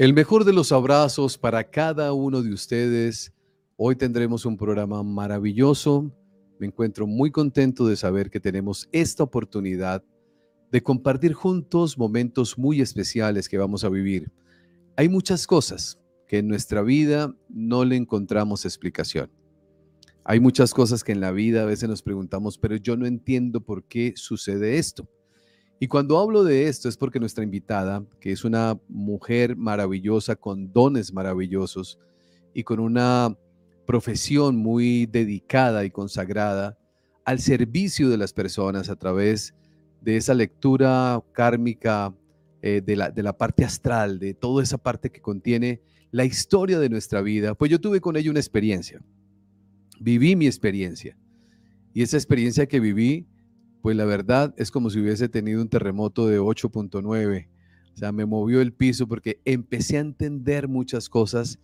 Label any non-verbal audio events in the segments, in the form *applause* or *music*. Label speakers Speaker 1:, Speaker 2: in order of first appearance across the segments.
Speaker 1: El mejor de los abrazos para cada uno de ustedes. Hoy tendremos un programa maravilloso. Me encuentro muy contento de saber que tenemos esta oportunidad de compartir juntos momentos muy especiales que vamos a vivir. Hay muchas cosas que en nuestra vida no le encontramos explicación. Hay muchas cosas que en la vida a veces nos preguntamos, pero yo no entiendo por qué sucede esto. Y cuando hablo de esto es porque nuestra invitada, que es una mujer maravillosa con dones maravillosos y con una profesión muy dedicada y consagrada al servicio de las personas a través de esa lectura kármica eh, de, la, de la parte astral, de toda esa parte que contiene la historia de nuestra vida, pues yo tuve con ella una experiencia. Viví mi experiencia. Y esa experiencia que viví pues la verdad es como si hubiese tenido un terremoto de 8.9. O sea, me movió el piso porque empecé a entender muchas cosas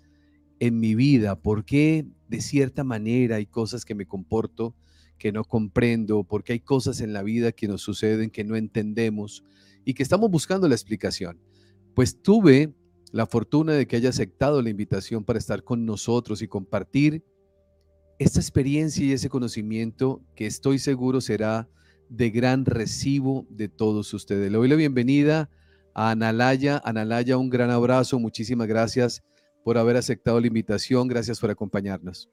Speaker 1: en mi vida, por qué de cierta manera hay cosas que me comporto que no comprendo, porque hay cosas en la vida que nos suceden que no entendemos y que estamos buscando la explicación. Pues tuve la fortuna de que haya aceptado la invitación para estar con nosotros y compartir esta experiencia y ese conocimiento que estoy seguro será de gran recibo de todos ustedes. Le doy la bienvenida a Analaya. Analaya, un gran abrazo. Muchísimas gracias por haber aceptado la invitación. Gracias por acompañarnos.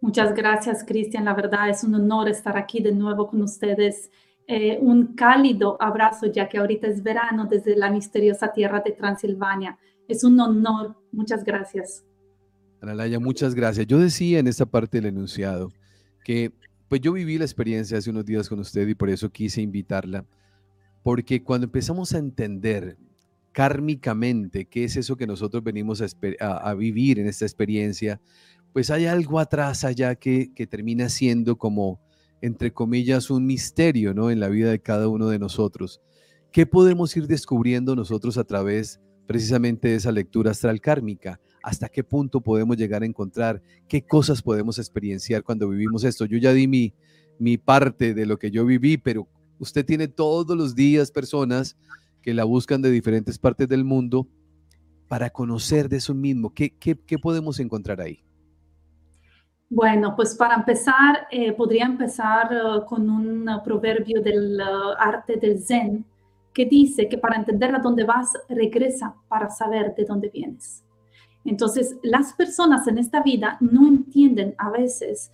Speaker 2: Muchas gracias, Cristian. La verdad es un honor estar aquí de nuevo con ustedes. Eh, un cálido abrazo, ya que ahorita es verano desde la misteriosa tierra de Transilvania. Es un honor. Muchas gracias.
Speaker 1: Analaya, muchas gracias. Yo decía en esta parte del enunciado que pues yo viví la experiencia hace unos días con usted y por eso quise invitarla, porque cuando empezamos a entender kármicamente qué es eso que nosotros venimos a, vivir en esta experiencia, pues hay algo atrás allá que, termina siendo como, entre comillas, un misterio ¿no? en la vida de cada uno de nosotros. ¿Qué podemos ir descubriendo nosotros a través precisamente de esa lectura astral kármica? Hasta qué punto podemos llegar a encontrar, qué cosas podemos experienciar cuando vivimos esto. Yo ya di mi, mi parte de lo que yo viví, pero usted tiene todos los días personas que la buscan de diferentes partes del mundo para conocer de eso mismo. ¿Qué, qué, podemos encontrar ahí?
Speaker 2: Bueno, pues para empezar, eh, podría empezar uh, con un proverbio del uh, arte del Zen que dice que para entender a dónde vas, regresa para saber de dónde vienes. Entonces, las personas en esta vida no entienden a veces,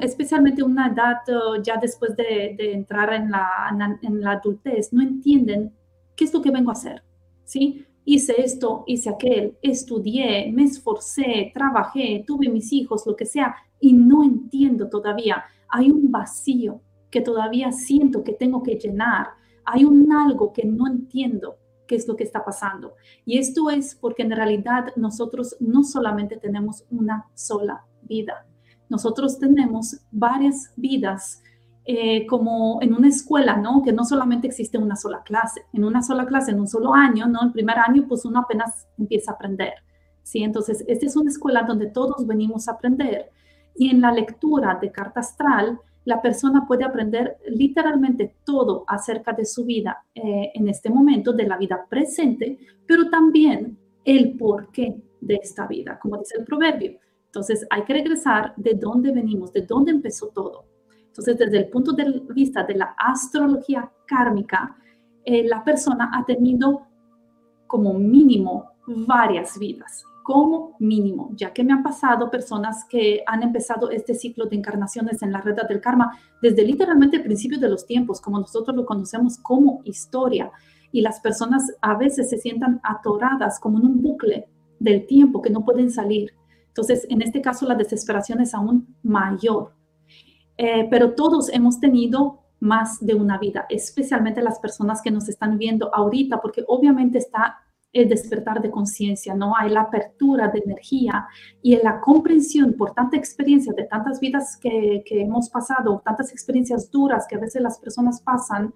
Speaker 2: especialmente una edad uh, ya después de, entrar en la, en la, adultez, no entienden qué es lo que vengo a hacer, ¿sí? Hice esto, hice aquel, estudié, me esforcé, trabajé, tuve mis hijos, lo que sea, y no entiendo todavía. Hay un vacío que todavía siento que tengo que llenar. Hay un algo que no entiendo qué es lo que está pasando. Y esto es porque en realidad nosotros no solamente tenemos una sola vida, nosotros tenemos varias vidas. Eh, como en una escuela, ¿no? Que no solamente existe una sola clase, en una sola clase, en un solo año, ¿no? El primer año, pues uno apenas empieza a aprender, ¿sí? Entonces, esta es una escuela donde todos venimos a aprender. Y en la lectura de carta astral, la persona puede aprender literalmente todo acerca de su vida eh, en este momento, de la vida presente, pero también el porqué de esta vida, como dice el proverbio. Entonces hay que regresar de dónde venimos, de dónde empezó todo. Entonces, desde el punto de vista de la astrología kármica, eh, la persona ha tenido como mínimo varias vidas como mínimo, ya que me han pasado personas que han empezado este ciclo de encarnaciones en la red del karma desde literalmente el principio de los tiempos, como nosotros lo conocemos como historia. Y las personas a veces se sientan atoradas como en un bucle del tiempo que no pueden salir. Entonces, en este caso, la desesperación es aún mayor. Eh, pero todos hemos tenido más de una vida, especialmente las personas que nos están viendo ahorita, porque obviamente está el despertar de conciencia, ¿no? Hay la apertura de energía y la comprensión por tanta experiencia de tantas vidas que, hemos pasado, tantas experiencias duras que a veces las personas pasan,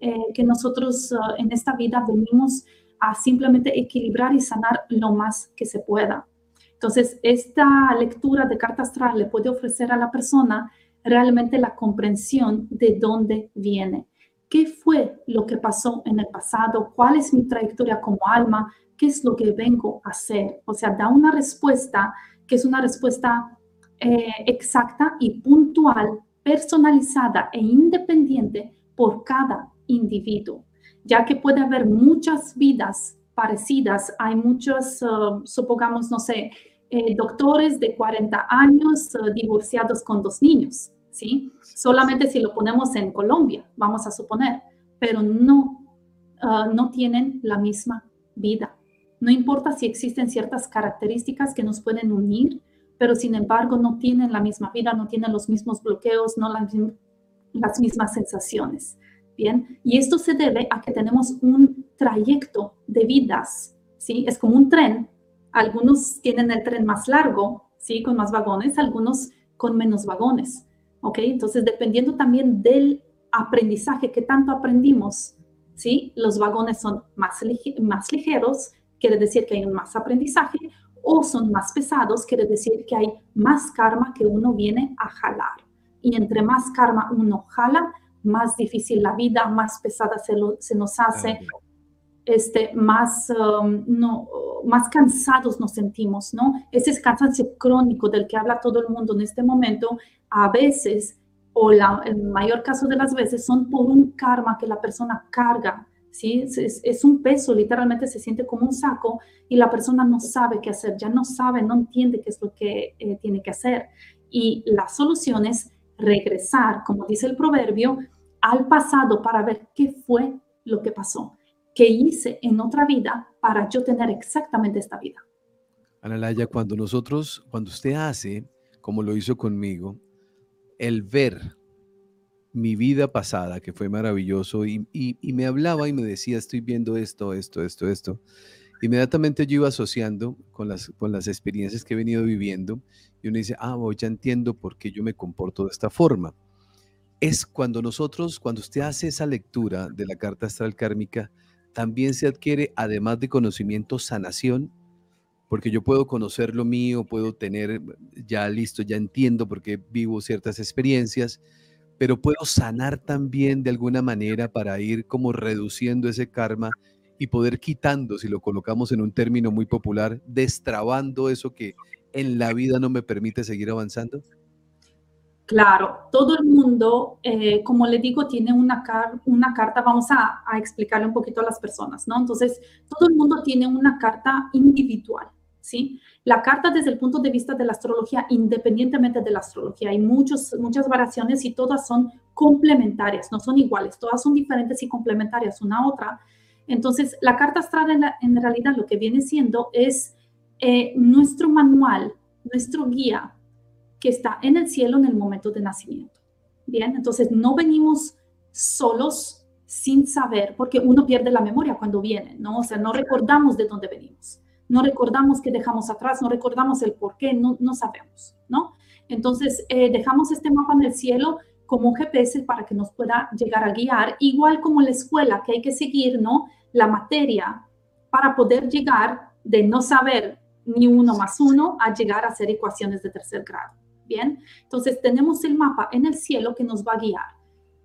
Speaker 2: eh, que nosotros uh, en esta vida venimos a simplemente equilibrar y sanar lo más que se pueda. Entonces, esta lectura de carta astral le puede ofrecer a la persona realmente la comprensión de dónde viene qué fue lo que pasó en el pasado, cuál es mi trayectoria como alma, qué es lo que vengo a hacer. O sea, da una respuesta que es una respuesta eh, exacta y puntual, personalizada e independiente por cada individuo, ya que puede haber muchas vidas parecidas. Hay muchos, uh, supongamos, no sé, eh, doctores de 40 años uh, divorciados con dos niños, ¿sí? Solamente si lo ponemos en Colombia, vamos a suponer, pero no, uh, no tienen la misma vida. No importa si existen ciertas características que nos pueden unir, pero sin embargo no tienen la misma vida, no tienen los mismos bloqueos, no las, las mismas sensaciones. Bien, y esto se debe a que tenemos un trayecto de vidas, ¿sí? Es como un tren. Algunos tienen el tren más largo, ¿sí? Con más vagones, algunos con menos vagones, ¿ok? Entonces, dependiendo también del aprendizaje que tanto aprendimos, ¿sí? Los vagones son más, más ligeros, quiere decir que hay un más aprendizaje, o son más pesados, quiere decir que hay más karma que uno viene a jalar. Y entre más karma uno jala, más difícil la vida, más pesada se, se nos hace, este, más, um, no, más cansados nos sentimos, ¿no? Ese cansancio crónico del que habla todo el mundo en este momento, a veces, o la, el mayor caso de las veces, son por un karma que la persona carga ¿sí? Es, un peso, literalmente se siente como un saco y la persona no sabe qué hacer, ya no sabe, no entiende qué es lo que eh, tiene que hacer. Y la solución es regresar, como dice el proverbio, al pasado para ver qué fue lo que pasó, qué hice en otra vida para yo tener exactamente esta vida.
Speaker 1: Analaya, cuando nosotros, cuando usted hace, como lo hizo conmigo, el ver mi vida pasada, que fue maravilloso, y, me hablaba y me decía, estoy viendo esto, esto, esto, esto. Inmediatamente yo iba asociando con las, experiencias que he venido viviendo y uno dice, ah, ya entiendo por qué yo me comporto de esta forma. Es cuando nosotros, cuando usted hace esa lectura de la carta astral kármica, también se adquiere, además de conocimiento, sanación, porque yo puedo conocer lo mío, puedo tener ya listo, ya entiendo por qué vivo ciertas experiencias, pero puedo sanar también de alguna manera para ir como reduciendo ese karma y poder quitando, si lo colocamos en un término muy popular, destrabando eso que en la vida no me permite seguir avanzando?
Speaker 2: Claro, todo el mundo, eh, como le digo, tiene una, una carta, vamos a, a explicarle un poquito a las personas, ¿no? Entonces, todo el mundo tiene una carta individual. ¿Sí? La carta desde el punto de vista de la astrología, independientemente de la astrología, hay muchos, muchas variaciones y todas son complementarias, no son iguales, todas son diferentes y complementarias una a otra. Entonces, la carta astral en, realidad lo que viene siendo es eh, nuestro manual, nuestro guía que está en el cielo en el momento de nacimiento. Bien, entonces no venimos solos sin saber, porque uno pierde la memoria cuando viene, ¿no? O sea, no recordamos de dónde venimos no recordamos qué dejamos atrás, no recordamos el por qué, no, no sabemos, ¿no? Entonces, eh, dejamos este mapa en el cielo como un GPS para que nos pueda llegar a guiar, igual como la escuela, que hay que seguir, ¿no? La materia para poder llegar de no saber ni uno más uno a llegar a hacer ecuaciones de tercer grado. Bien, entonces tenemos el mapa en el cielo que nos va a guiar.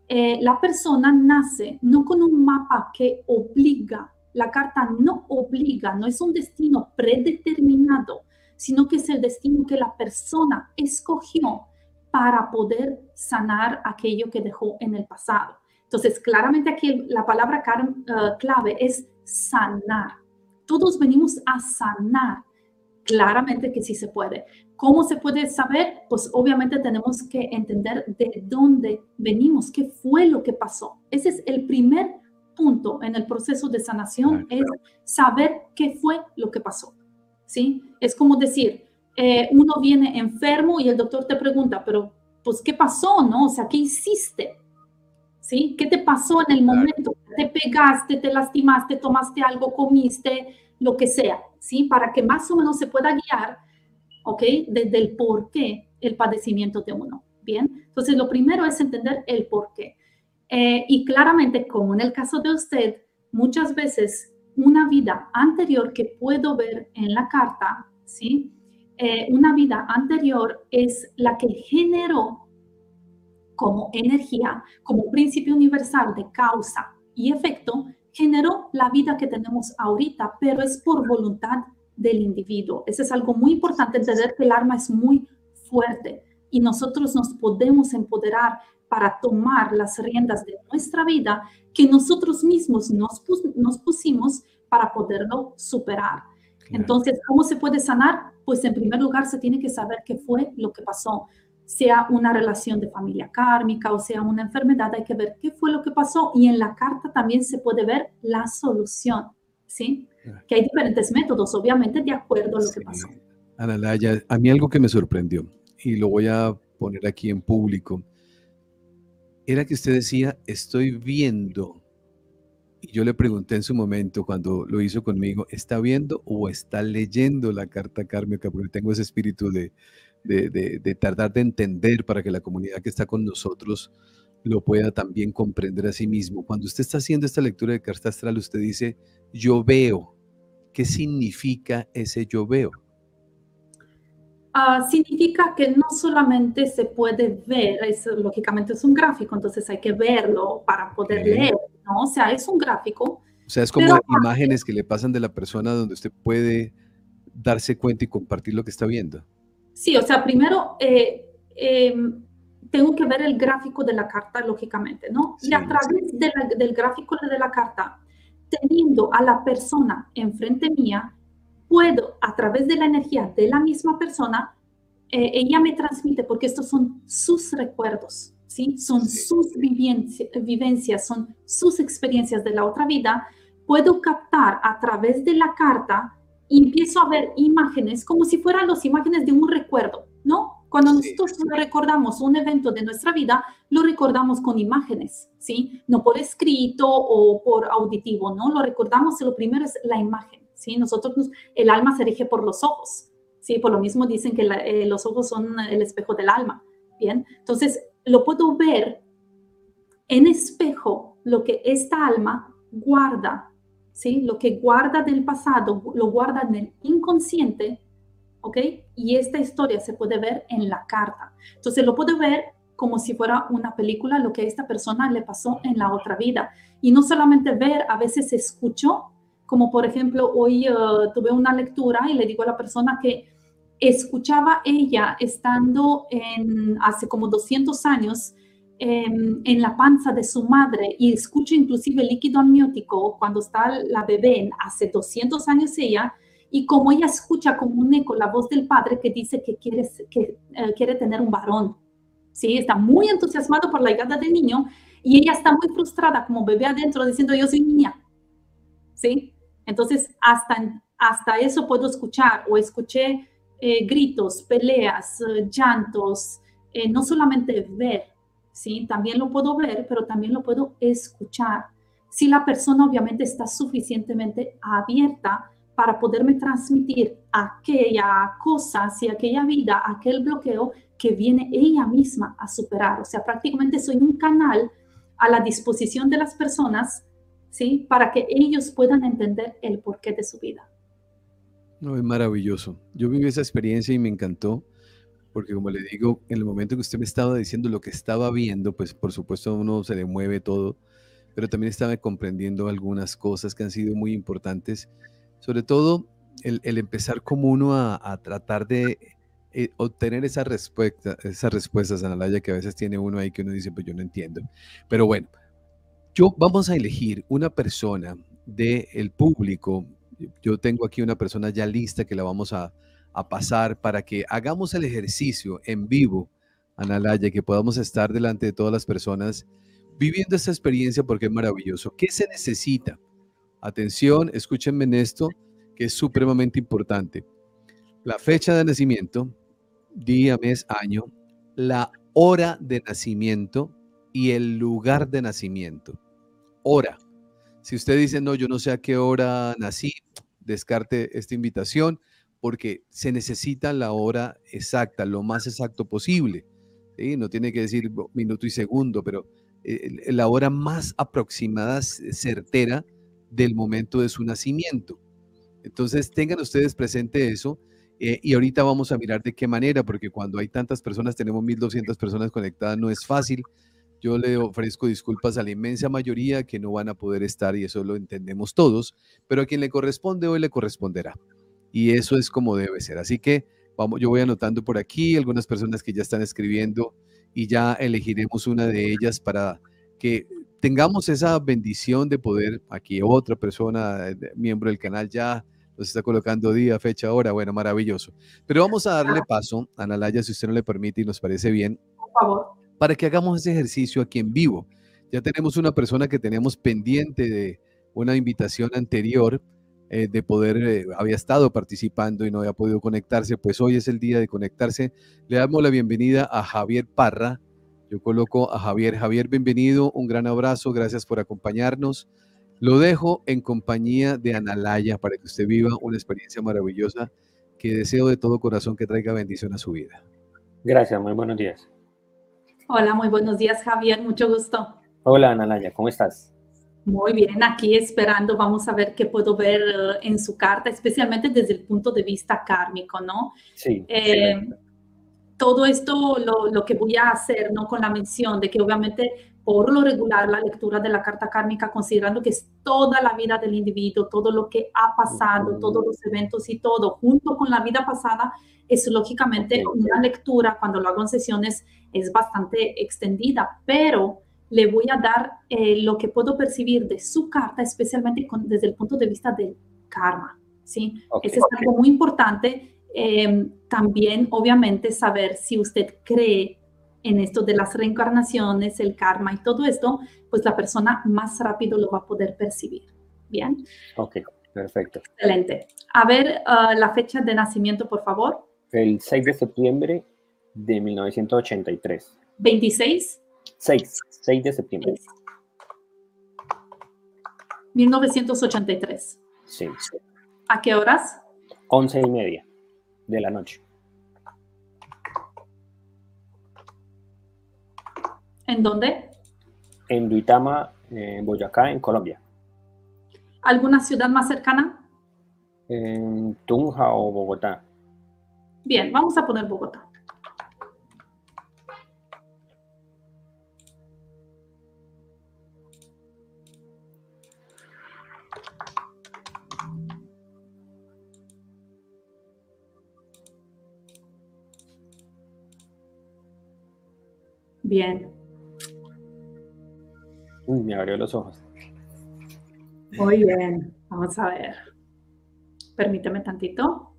Speaker 2: Eh, la persona nace no con un mapa que obliga la carta no obliga, no es un destino predeterminado, sino que es el destino que la persona escogió para poder sanar aquello que dejó en el pasado. Entonces, claramente aquí la palabra eh, clave es sanar. Todos venimos a sanar. Claramente que sí se puede. ¿Cómo se puede saber? Pues obviamente tenemos que entender de dónde venimos, qué fue lo que pasó. Ese es el primer punto en el proceso de sanación es saber qué fue lo que pasó. ¿sí? Es como decir, eh, uno viene enfermo y el doctor te pregunta, pero pues, ¿qué pasó? ¿No? O sea, ¿qué hiciste? ¿Sí? ¿Qué te pasó en el momento? ¿Te pegaste, te lastimaste, tomaste algo, comiste, lo que sea? ¿Sí? Para que más o menos se pueda guiar, ¿ok? Desde el por qué el padecimiento de uno. Bien, entonces lo primero es entender el por qué. Eh, y claramente, como en el caso de usted, muchas veces una vida anterior que puedo ver en la carta, ¿sí? Eh, una vida anterior es la que generó como energía, como principio universal de causa y efecto, generó la vida que tenemos ahorita, pero es por voluntad del individuo. Eso es algo muy importante, entender que el alma es muy fuerte y nosotros nos podemos empoderar para tomar las riendas de nuestra vida que nosotros mismos nos, nos pusimos para poderlo superar. Entonces, ¿cómo se puede sanar? Pues en primer lugar se tiene que saber qué fue lo que pasó. Sea una relación de familia kármica o sea una enfermedad, hay que ver qué fue lo que pasó y en la carta también se puede ver la solución, ¿sí? Que hay diferentes métodos, obviamente, de acuerdo a lo que pasó.
Speaker 1: Ana Laya, a mí algo que me sorprendió y lo voy a poner aquí en público, era que usted decía, estoy viendo y yo le pregunté en su momento, cuando lo hizo conmigo, ¿está viendo o está leyendo la carta kármica? Porque tengo ese espíritu de, de, tardar de entender para que la comunidad que está con nosotros lo pueda también comprender a sí mismo. Cuando usted está haciendo esta lectura de carta astral, usted dice, yo veo. ¿Qué significa ese yo veo?
Speaker 2: Ah, significa que no solamente se puede ver, es, lógicamente es un gráfico, entonces hay que verlo para poder leer, ¿no? O sea, es un gráfico.
Speaker 1: O sea, es como imágenes que le pasan de la persona donde usted puede darse cuenta y compartir lo que está viendo.
Speaker 2: Sí, o sea, primero eh, em, tengo que ver el gráfico de la carta, lógicamente, ¿no? y a través del gráfico de la carta, teniendo a la persona enfrente mía, puedo, a través de la energía de la misma persona, eh, ella me transmite, porque estos son sus recuerdos, ¿sí? Son sus vivencias, son sus experiencias de la otra vida, puedo captar a través de la carta y empiezo a ver imágenes como si fueran las imágenes de un recuerdo, ¿no? Cuando nosotros recordamos un evento de nuestra vida, lo recordamos con imágenes, ¿sí? No por escrito o por auditivo, ¿no? Lo recordamos, lo primero es la imagen. ¿Sí? Nosotros, el alma se rige por los ojos, ¿sí? Por lo mismo dicen que eh, los ojos son el espejo del alma, ¿bien? Entonces, lo puedo ver en espejo lo que esta alma guarda, ¿sí? Lo que guarda del pasado, lo guarda en el inconsciente, ¿ok? Y esta historia se puede ver en la carta. Entonces, lo puedo ver como si fuera una película, lo que a esta persona le pasó en la otra vida. Y no solamente ver, a veces escucho como por ejemplo, hoy eh, tuve una lectura y le digo a la persona que escuchaba ella estando en, hace como 200 años en, la panza de su madre y escucho inclusive líquido amniótico cuando está la bebé hace 200 años ella y como ella escucha como un eco la voz del padre que dice que quiere, que, eh, quiere tener un varón. ¿sí? Está muy entusiasmado por la llegada del niño y ella está muy frustrada como bebé adentro diciendo yo soy niña. ¿sí? Entonces, hasta, hasta eso puedo escuchar o escuché eh, gritos, peleas, eh, llantos, eh, no solamente ver, ¿sí? También lo puedo ver, pero también lo puedo escuchar. Si la persona obviamente está suficientemente abierta para poderme transmitir aquella cosa, si aquella vida, aquel bloqueo que viene ella misma a superar. O sea, prácticamente soy un canal a la disposición de las personas ¿sí? Para que ellos puedan entender el porqué de su vida.
Speaker 1: No, es maravilloso. Yo viví esa experiencia y me encantó, porque como le digo, en el momento que usted me estaba diciendo lo que estaba viendo, pues por supuesto uno se le mueve todo, pero también estaba comprendiendo algunas cosas que han sido muy importantes, sobre todo el, empezar como uno a, tratar de eh, obtener esa respuesta, esas respuestas, Analaya, que a veces tiene uno ahí que uno dice, pues yo no entiendo. Pero bueno, yo vamos a elegir una persona del público. Yo tengo aquí una persona ya lista que la vamos a, pasar para que hagamos el ejercicio en vivo, Analaya, que podamos estar delante de todas las personas viviendo esta experiencia porque es maravilloso. ¿Qué se necesita? Atención, escúchenme en esto, que es supremamente importante. La fecha de nacimiento, día, mes, año, la hora de nacimiento, y el lugar de nacimiento. Hora. Si usted dice, no, yo no sé a qué hora nací, descarte esta invitación porque se necesita la hora exacta, lo más exacto posible. No tiene que decir minuto y segundo, pero eh, la hora más aproximada, certera del momento de su nacimiento. Entonces, tengan ustedes presente eso Eh, y ahorita vamos a mirar de qué manera, porque cuando hay tantas personas, tenemos 1.200 personas conectadas, no es fácil. Yo le ofrezco disculpas a la inmensa mayoría que no van a poder estar y eso lo entendemos todos, pero a quien le corresponde hoy le corresponderá. Y eso es como debe ser. Así que vamos, yo voy anotando por aquí algunas personas que ya están escribiendo y ya elegiremos una de ellas para que tengamos esa bendición de poder, aquí otra persona, eh, miembro del canal ya nos está colocando día, fecha, hora, bueno, maravilloso. Pero vamos a darle paso, a Analaya, si usted no le permite y nos parece bien,
Speaker 2: Por favor.
Speaker 1: Para que hagamos ese ejercicio aquí en vivo. Ya tenemos una persona que tenemos pendiente de una invitación anterior eh, de poder, eh, había estado participando y no había podido conectarse, pues hoy es el día de conectarse. Le damos la bienvenida a Javier Parra, yo coloco a Javier. Javier, bienvenido, un gran abrazo, gracias por acompañarnos. Lo dejo en compañía de Analaya para que usted viva una experiencia maravillosa que deseo de todo corazón que traiga bendición a su vida.
Speaker 3: Gracias, muy buenos días.
Speaker 2: Hola, muy buenos días, Javier. Mucho gusto.
Speaker 3: Hola, Analaya, ¿cómo estás?
Speaker 2: Muy bien, aquí esperando. Vamos a ver qué puedo ver eh, en su carta, especialmente desde el punto de vista kármico, ¿no?
Speaker 3: Sí.
Speaker 2: Eh, todo esto lo, lo que voy a hacer, ¿no? Con la mención de que obviamente por lo regular la lectura de la carta kármica, considerando que es toda la vida del individuo, todo lo que ha pasado,
Speaker 3: Ujú.
Speaker 2: todos los eventos y todo, junto con la vida pasada, es lógicamente una lectura, cuando lo hago en sesiones, es bastante extendida, pero le voy a dar eh, lo que puedo percibir de su carta, especialmente con- desde el punto de vista del karma, ¿sí? Ese es algo muy importante. Eh, también, obviamente, saber si usted cree en esto de las reencarnaciones, el karma y todo esto, pues la persona más rápido lo va a poder percibir. Bien,
Speaker 3: Ok, perfecto.
Speaker 2: excelente. A ver ah, la fecha de nacimiento, por favor.
Speaker 3: El 6 de septiembre de 1983.
Speaker 2: 26,
Speaker 3: 6, 6 de septiembre.
Speaker 2: 1983.
Speaker 3: Sí.
Speaker 2: ¿A qué horas?
Speaker 3: 11 y media de la noche.
Speaker 2: ¿En dónde?
Speaker 3: En Duitama, en Boyacá, en Colombia.
Speaker 2: ¿Alguna ciudad más cercana?
Speaker 3: En Tunja o Bogotá.
Speaker 2: Bien, vamos a poner Bogotá. Bien,
Speaker 3: Uy, me abrió los ojos.
Speaker 2: muy bien. Vamos a ver. Permíteme tantito.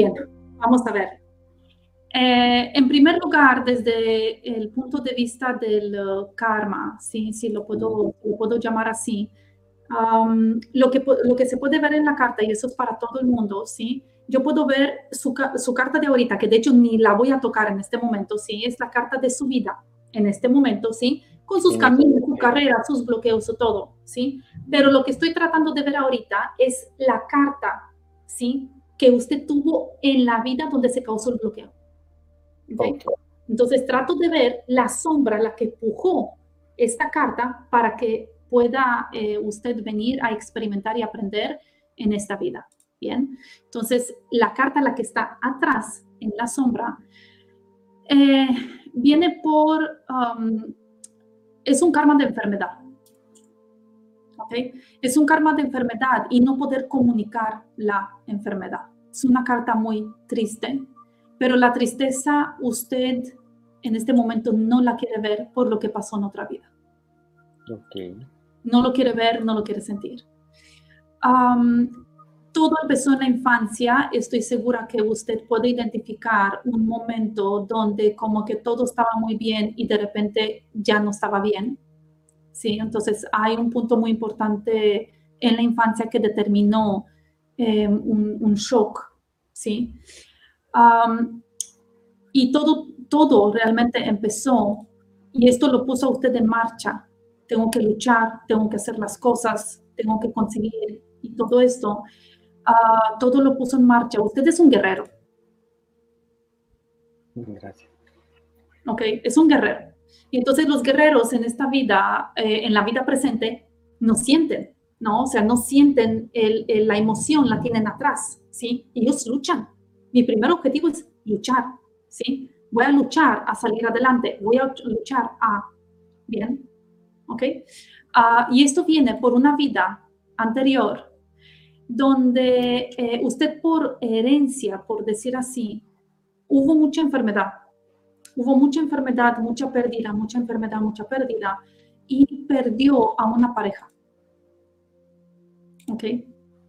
Speaker 2: Bien, vamos a ver. Eh, en primer lugar, desde el punto de vista del uh, karma, si si lo, puedo, lo puedo llamar así, am, lo, que, lo que se puede ver en la carta, y eso es para todo el mundo, ¿sí? yo puedo ver su, su carta de ahorita, que de hecho ni la voy a tocar en este momento, ¿sí? es la carta de su vida en este momento, ¿sí? con sus
Speaker 3: Sí,
Speaker 2: caminos, su carrera, sus bloqueos, su todo, ¿sí? Pero lo que estoy tratando de ver ahorita es la carta, ¿sí? Que usted tuvo en la vida donde se causó el bloqueo. ¿ok?
Speaker 3: Ok.
Speaker 2: Entonces trato de ver la sombra, la que empujó esta carta para que pueda eh, usted venir a experimentar y aprender en esta vida. Bien, entonces la carta, la que está atrás en la sombra, eh, viene por, um, es un karma de enfermedad. ¿ok? Es un karma de enfermedad y no poder comunicar la enfermedad. Es una carta muy triste, pero la tristeza usted en este momento no la quiere ver por lo que pasó en otra vida.
Speaker 3: Ok.
Speaker 2: No lo quiere ver, no lo quiere sentir. Todo empezó en la infancia. Estoy segura que usted puede identificar un momento donde como que todo estaba muy bien y de repente ya no estaba bien. Sí, entonces hay un punto muy importante en la infancia que determinó eh, un, un shock. Sí. Y todo, todo realmente empezó y esto lo puso a usted en marcha. Tengo que luchar, tengo que hacer las cosas, tengo que conseguir y todo esto, ah, todo lo puso en marcha. Usted es un guerrero.
Speaker 3: Gracias.
Speaker 2: Ok, es un guerrero. Y entonces los guerreros en esta vida, eh, en la vida presente, no sienten, ¿no? O sea, no sienten la emoción, la tienen atrás, ¿sí? Ellos luchan. Mi primer objetivo es luchar, ¿sí? Voy a luchar a salir adelante, voy a luchar a, ¿bien? ¿Ok? Ah, y esto viene por una vida anterior donde eh, usted por herencia, por decir así, hubo mucha enfermedad, hubo mucha enfermedad, mucha pérdida, mucha enfermedad, mucha pérdida, y perdió a una pareja. ¿Ok?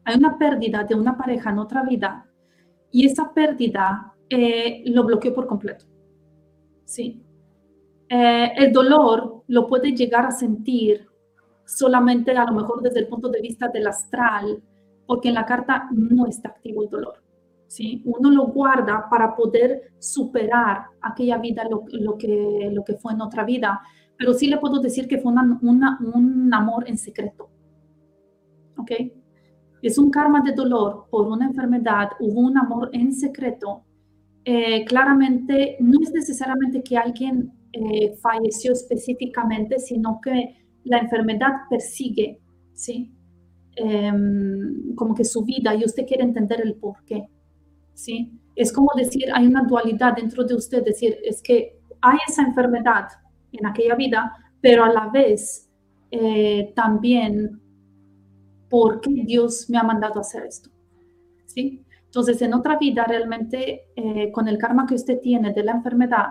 Speaker 2: Hay una pérdida de una pareja en otra vida, y esa pérdida eh, lo bloqueó por completo. ¿Sí? Eh, el dolor lo puede llegar a sentir solamente a lo mejor desde el punto de vista del astral, porque en la carta no está activo el dolor. ¿sí? Uno lo guarda para poder superar aquella vida, lo, que, lo que fue en otra vida, pero sí le puedo decir que fue un amor en secreto. ¿Ok? Es un karma de dolor por una enfermedad, hubo un amor en secreto. Eh, claramente no es necesariamente que alguien eh, falleció específicamente, sino que la enfermedad persigue, ¿sí? Em, como que su vida y usted quiere entender el por qué, ¿sí? Es como decir, hay una dualidad dentro de usted, decir, es que hay esa enfermedad en aquella vida, pero a la vez eh, también, ¿por qué Dios me ha mandado a hacer esto? ¿Sí? Entonces, en otra vida, realmente, eh, con el karma que usted tiene de la enfermedad,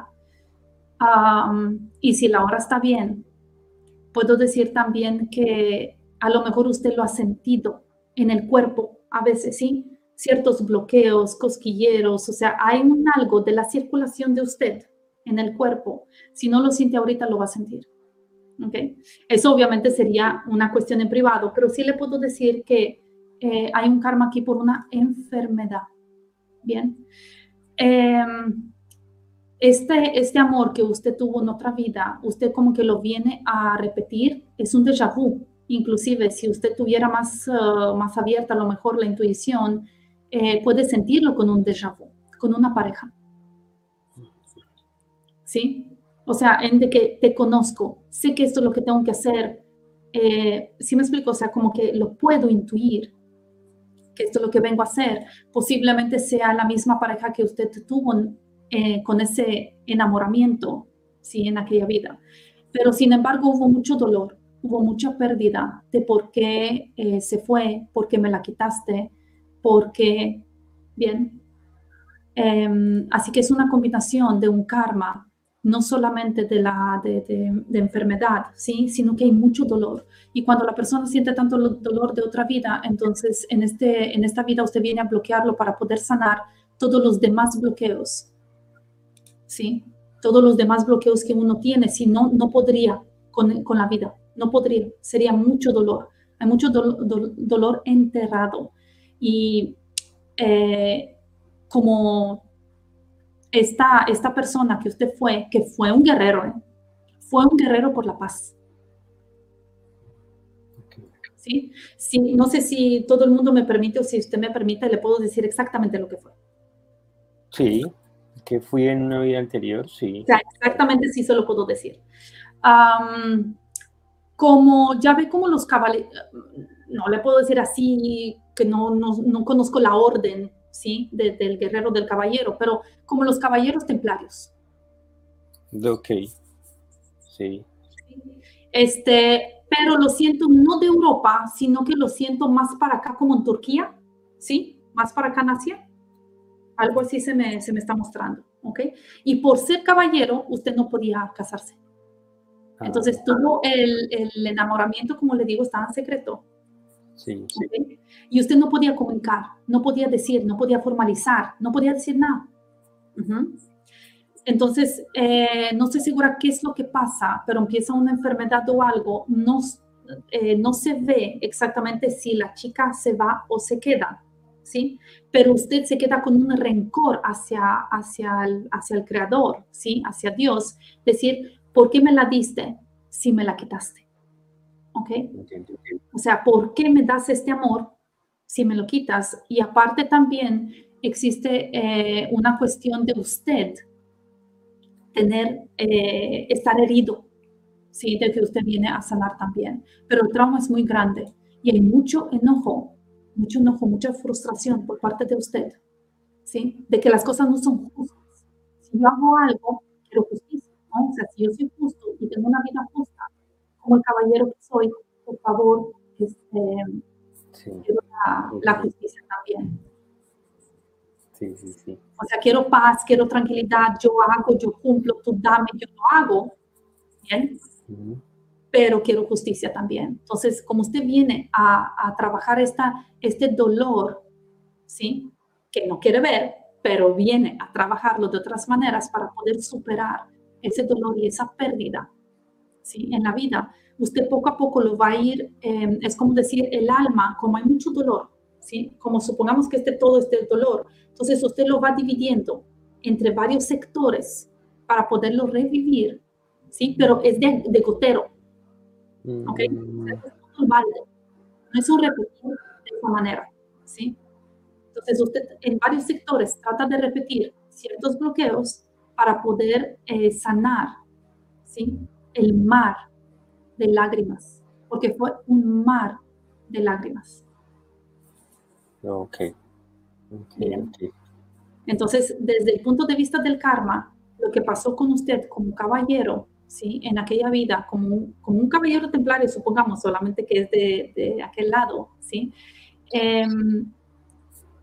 Speaker 2: y si la hora está bien, puedo decir también que a lo mejor usted lo ha sentido en el cuerpo, a veces, ¿sí? Ciertos bloqueos, cosquilleros, o sea, hay un algo de la circulación de usted en el cuerpo. Si no lo siente ahorita, lo va a sentir. ¿Ok? Eso obviamente sería una cuestión en privado, pero sí le puedo decir que eh, hay un karma aquí por una enfermedad. Bien. Eh, este, este amor que usted tuvo en otra vida, usted como que lo viene a repetir, es un déjà vu. Inclusive, si usted tuviera más, uh, más abierta a lo mejor la intuición, eh, puede sentirlo con un déjà vu, con una pareja. ¿Sí? O sea, en de que te conozco, sé que esto es lo que tengo que hacer. Eh, ¿Sí me explico? O sea, como que lo puedo intuir, que esto es lo que vengo a hacer. Posiblemente sea la misma pareja que usted tuvo eh, con ese enamoramiento, ¿sí? En aquella vida. Pero sin embargo hubo mucho dolor, hubo mucha pérdida de por qué eh, se fue, por qué me la quitaste, por qué, bien. Em, así que es una combinación de un karma, no solamente de la de, enfermedad, ¿sí? sino que hay mucho dolor. Y cuando la persona siente tanto dolor de otra vida, entonces en, este, en esta vida usted viene a bloquearlo para poder sanar todos los demás bloqueos ¿sí? Todos los demás bloqueos que uno tiene, si no, no podría con, con la vida, no podría, sería mucho dolor, hay mucho dolor enterrado. Y eh, como esta, esta persona que usted fue, que fue un guerrero, ¿eh? fue un guerrero por la paz. ¿Sí? ¿Sí? No sé si todo el mundo me permite o si usted me permite, le puedo decir exactamente lo que fue.
Speaker 3: Sí, que fui en una vida anterior, sí.
Speaker 2: exactamente, sí se lo puedo decir. como ya ve como los caballeros, no le puedo decir así que no, no, conozco la orden, ¿sí? del guerrero del caballero, pero como los caballeros templarios.
Speaker 3: Ok, sí.
Speaker 2: Este, pero lo siento no de Europa, sino que lo siento más para acá como en Turquía, ¿sí? Más para acá en Asia algo así se me, se me está mostrando, ¿ok? Y por ser caballero, usted no podía casarse. Ah. Entonces, todo el, el, enamoramiento, como le digo, estaba en secreto.
Speaker 3: Sí,
Speaker 2: Y usted no podía comunicar, no podía decir, no podía formalizar, no podía decir nada. Entonces, eh, no estoy segura qué es lo que pasa, pero empieza una enfermedad o algo, no, eh, no se ve exactamente si la chica se va o se queda. ¿sí? Pero usted se queda con un rencor hacia, hacia, el, hacia el Creador, ¿sí? Hacia Dios. Decir, ¿por qué me la diste si me la quitaste? ¿Ok? O sea, ¿por qué me das este amor si me lo quitas? Y aparte también existe eh, una cuestión de usted tener, eh, estar herido, ¿sí? De que usted viene a sanar también. Pero el trauma es muy grande y hay mucho enojo, mucho enojo, mucha frustración por parte de usted, ¿sí? De que las cosas no son justas. Si yo hago algo, quiero justicia, ¿no? O sea, si yo soy justo y tengo una vida justa, como el caballero que soy, por favor, este, quiero la, la justicia también.
Speaker 3: Sí, sí, sí.
Speaker 2: O sea, quiero paz, quiero tranquilidad, yo hago, yo cumplo, tú dame, yo lo hago. ¿Bien? Pero quiero justicia también. Entonces, como usted viene a, a, trabajar esta, este dolor, ¿sí? Que no quiere ver, pero viene a trabajarlo de otras maneras para poder superar ese dolor y esa pérdida, ¿sí? En la vida. Usted poco a poco lo va a ir, eh, es como decir, el alma, como hay mucho dolor, ¿sí? Como supongamos que este todo este dolor, entonces usted lo va dividiendo entre varios sectores para poderlo revivir, ¿sí? Pero es de, de gotero, ¿ok?
Speaker 3: Mm.
Speaker 2: No es un balde, no es un repetir de esa manera, ¿sí? Entonces usted en varios sectores trata de repetir ciertos bloqueos para poder eh, sanar, ¿sí? El mar de lágrimas, porque fue un mar de lágrimas.
Speaker 3: Ok. okay, okay.
Speaker 2: Entonces, desde el punto de vista del karma, lo que pasó con usted como caballero, ¿sí? En aquella vida, como un, como un caballero templario, supongamos, solamente que es de, de aquel lado, ¿sí? Eh,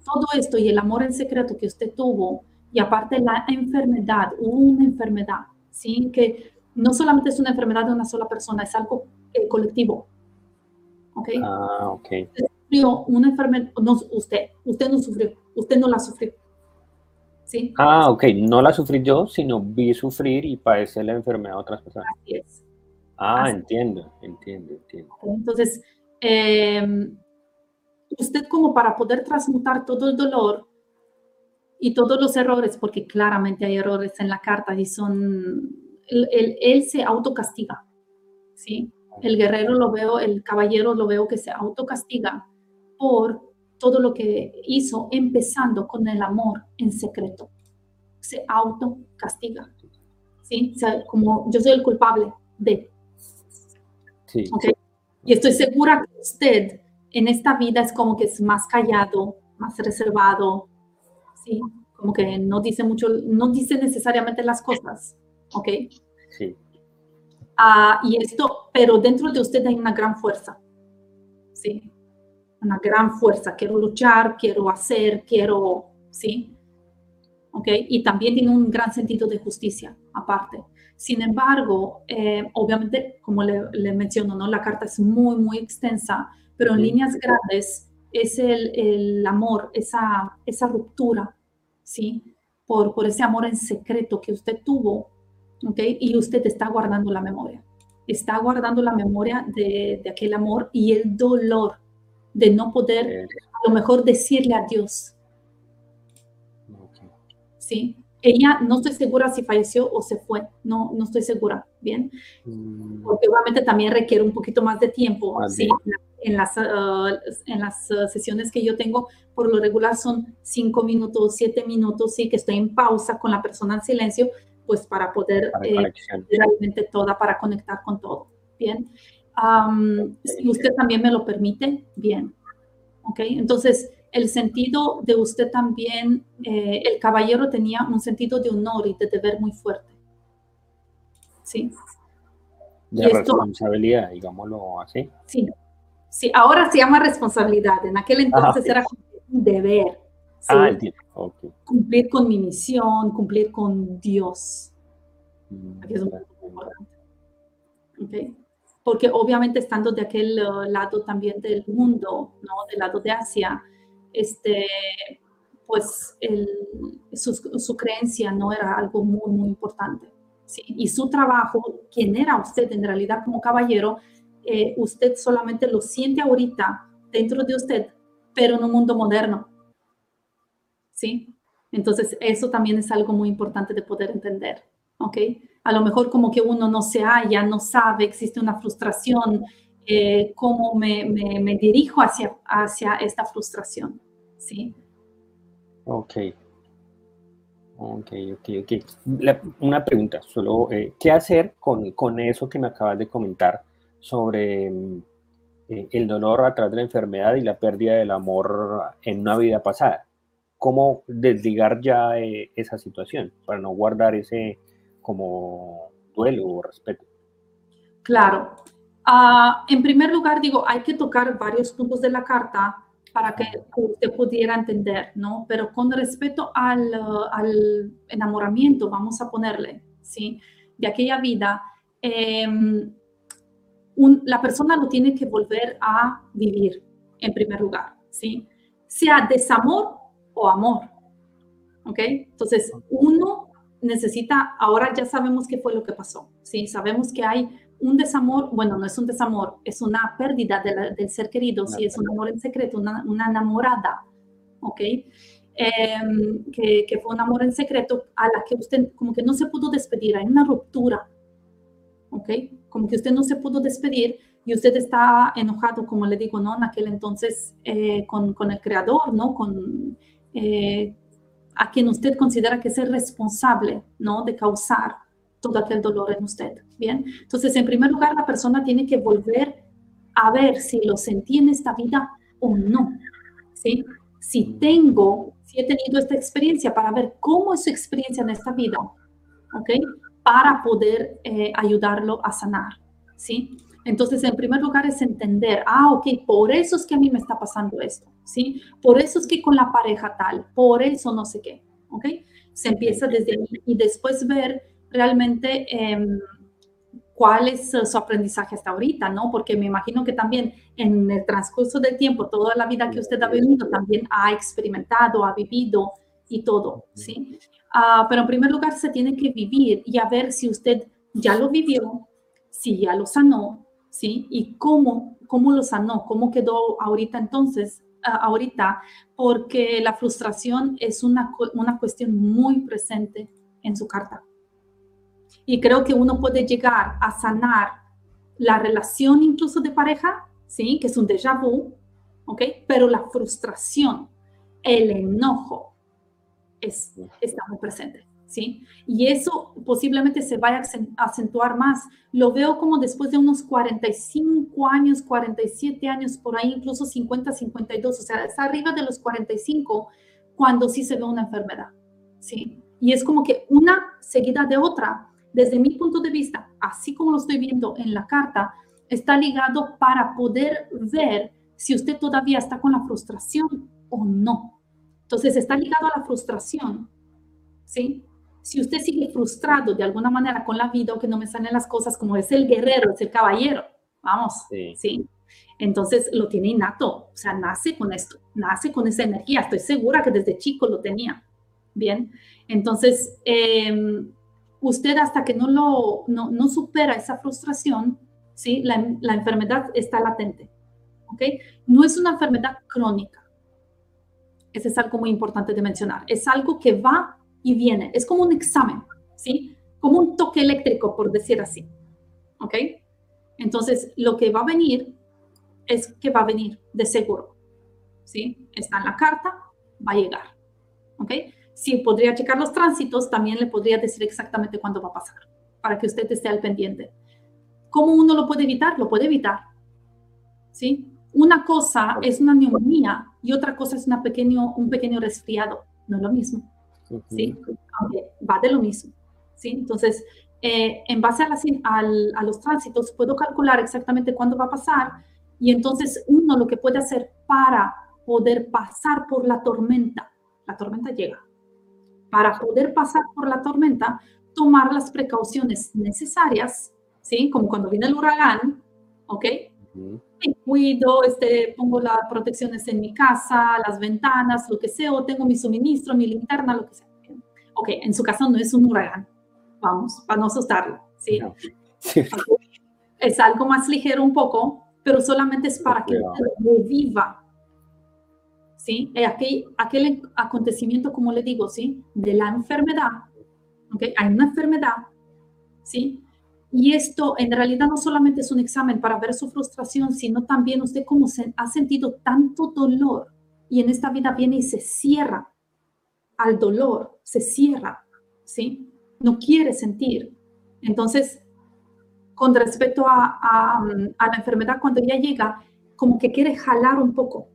Speaker 2: todo esto y el amor en secreto que usted tuvo, y aparte la enfermedad, una enfermedad, ¿sí? Que no solamente es una enfermedad de una sola persona, es algo eh, colectivo. ¿Ok?
Speaker 3: Ah, ok.
Speaker 2: Usted sufrió una enfermedad, no usted, usted no sufrió, usted no la sufrió. ¿Sí?
Speaker 3: Ah, ok. No la sufrí yo, sino vi sufrir y padecer la enfermedad a otras personas.
Speaker 2: Así es.
Speaker 3: Ah,
Speaker 2: Así.
Speaker 3: entiendo, entiendo, entiendo.
Speaker 2: Entonces, eh, usted como para poder transmutar todo el dolor y todos los errores, porque claramente hay errores en la carta y son, él, él, él se autocastiga, ¿sí? El guerrero lo veo, el caballero lo veo que se autocastiga por todo lo que hizo, empezando con el amor en secreto. Se autocastiga, ¿sí? O sea, como yo soy el culpable de.
Speaker 3: Sí.
Speaker 2: ¿okay? Y estoy segura que usted en esta vida es como que es más callado, más reservado, ¿sí? Como que no dice mucho, no dice necesariamente las cosas, ¿ok?
Speaker 3: Sí.
Speaker 2: Uh, y esto, pero dentro de usted hay una gran fuerza, ¿sí? Una gran fuerza. Quiero luchar, quiero hacer, quiero, ¿sí? ¿Ok? Y también tiene un gran sentido de justicia, aparte. Sin embargo, eh, obviamente, como le, le, menciono, ¿no? La carta es muy, muy extensa, pero en sí. líneas grandes es el, el amor, esa, esa ruptura, ¿sí? Por, por ese amor en secreto que usted tuvo, ¿ok? Y usted está guardando la memoria. Está guardando la memoria de, de aquel amor y el dolor de no poder, a lo mejor, decirle a Dios.
Speaker 3: Okay.
Speaker 2: ¿Sí? Ella, no estoy segura si falleció o se fue, no, no estoy segura, ¿bien?
Speaker 3: Mm.
Speaker 2: Porque obviamente también requiere un poquito más de tiempo,
Speaker 3: Ah,
Speaker 2: ¿sí? En las, uh, en las uh, sesiones que yo tengo, por lo regular son cinco minutos, siete minutos, sí, que estoy en pausa con la persona en silencio, pues para poder
Speaker 3: Para
Speaker 2: eh, realmente toda, para conectar con todo, ¿bien? Um, si usted también me lo permite, bien, ¿ok? Entonces, el sentido de usted también, eh, el caballero tenía un sentido de honor y de deber muy fuerte, ¿sí?
Speaker 3: De
Speaker 2: Y esto-
Speaker 3: responsabilidad, digámoslo así.
Speaker 2: Sí, sí, ahora se llama responsabilidad, en aquel entonces
Speaker 3: ok.
Speaker 2: era un deber,
Speaker 3: Ah, entiendo. Ok.
Speaker 2: cumplir con mi misión, cumplir con Dios.
Speaker 3: Mm,
Speaker 2: Aquí es muy importante. ¿ok? Porque obviamente estando de aquel uh, lado también del mundo, ¿no? Del lado de Asia, este, pues el- su, su creencia no era algo muy, muy importante. ¿sí? Y su trabajo, quien era usted en realidad como caballero, eh, usted solamente lo siente ahorita dentro de usted, pero en un mundo moderno. ¿Sí? Entonces, eso también es algo muy importante de poder entender, ¿ok? A lo mejor como que uno no se halla, no sabe, existe una frustración, eh, cómo me, me, dirijo hacia, hacia esta frustración, ¿sí?
Speaker 3: Ok. Ok, ok, ok. una pregunta, solo, eh, ¿qué hacer con, con, eso que me acabas de comentar sobre eh, el dolor a través de la enfermedad y la pérdida del amor en una vida pasada? ¿Cómo desligar ya esa situación para no guardar ese como duelo o respeto?
Speaker 2: Claro, Ah, en primer lugar, digo, hay que tocar varios puntos de la carta para que usted pudiera entender, ¿no? Pero con respecto al, al enamoramiento, vamos a ponerle, ¿sí? De aquella vida, em, la persona lo tiene que volver a vivir, en primer lugar, ¿sí? Sea desamor o amor, ¿ok? Entonces, uno necesita, ahora ya sabemos qué fue lo que pasó, ¿sí? Sabemos que hay un desamor, bueno, no es un desamor, es una pérdida del ser querido, si es un amor en secreto, una, enamorada, ¿ok? Em, que, que, fue un amor en secreto a la que usted como que no se pudo despedir, hay una ruptura, ¿ok? Como que usted no se pudo despedir y usted está enojado, como le digo, ¿no? En aquel entonces eh, con, con, el creador, ¿no? Con eh, a quien usted considera que es el responsable, ¿no? De causar todo aquel dolor en usted. Bien, entonces en primer lugar la persona tiene que volver a ver si lo sentí en esta vida o no. ¿sí? Si tengo, si he tenido esta experiencia para ver cómo es su experiencia en esta vida, ¿ok? Para poder eh, ayudarlo a sanar, ¿sí? Entonces, en primer lugar es entender, ah, ok, por eso es que a mí me está pasando esto, ¿sí? Por eso es que con la pareja tal, por eso no sé qué, ¿ok? Se empieza desde ahí y después ver realmente em, cuál es su aprendizaje hasta ahorita, ¿no? Porque me imagino que también en el transcurso del tiempo, toda la vida que usted ha vivido, también ha experimentado, ha vivido y todo, ¿sí? Ah, pero en primer lugar se tiene que vivir y a ver si usted ya lo vivió, si ya lo sanó, ¿sí? Y cómo, cómo lo sanó, cómo quedó ahorita entonces, ah, ahorita, porque la frustración es una, una cuestión muy presente en su carta. Y creo que uno puede llegar a sanar la relación incluso de pareja, ¿sí? Que es un déjà vu, ¿ok? Pero la frustración, el enojo, es, está muy presente, ¿sí? Y eso posiblemente se vaya a acentuar más. Lo veo como después de unos 45 años, 47 años, por ahí incluso 50, 52, o sea, es arriba de los 45 cuando sí se ve una enfermedad, ¿sí? Y es como que una seguida de otra desde mi punto de vista, así como lo estoy viendo en la carta, está ligado para poder ver si usted todavía está con la frustración o no. Entonces, está ligado a la frustración, ¿sí? Si usted sigue frustrado de alguna manera con la vida o que no me salen las cosas como es el guerrero, es el caballero, vamos, ¿sí? Entonces, lo tiene innato, o sea, nace con esto, nace con esa energía. Estoy segura que desde chico lo tenía. Bien, entonces, eh, usted hasta que no, lo, no, supera esa frustración, ¿sí? La, la, enfermedad está latente. ¿ok? No es una enfermedad crónica. Ese es algo muy importante de mencionar. Es algo que va y viene. Es como un examen, ¿sí? Como un toque eléctrico, por decir así. ¿Ok? Entonces, lo que va a venir es que va a venir de seguro. ¿Sí? Está en la carta, va a llegar. ¿Ok? si podría checar los tránsitos, también le podría decir exactamente cuándo va a pasar, para que usted esté al pendiente. ¿Cómo uno lo puede evitar? Lo puede evitar. ¿Sí? Una cosa es una neumonía y otra cosa es una pequeño, un pequeño resfriado. No es lo mismo. ¿Sí? va de lo mismo. ¿Sí? Entonces, eh, en base a, a los tránsitos, puedo calcular exactamente cuándo va a pasar y entonces uno lo que puede hacer para poder pasar por la tormenta, la tormenta llega, para poder pasar por la tormenta, tomar las precauciones necesarias, ¿sí? Como cuando viene el huracán, ¿ok? Me cuido, este, pongo las protecciones en mi casa, las ventanas, lo que sea, o tengo mi suministro, mi linterna, lo que sea. Ok, en su caso no es un huracán, vamos, para no asustarlo, ¿sí? Es algo más ligero un poco, pero solamente es para que reviva ¿sí? Aquel, aquel acontecimiento, como le digo, ¿sí? De la enfermedad, ¿ok? Hay una enfermedad, ¿sí? Y esto en realidad no solamente es un examen para ver su frustración, sino también usted como se, ha sentido tanto dolor y en esta vida viene y se cierra al dolor, se cierra, ¿sí? No quiere sentir. Entonces, con respecto a, a, a la enfermedad, cuando ya llega, como que quiere jalar un poco,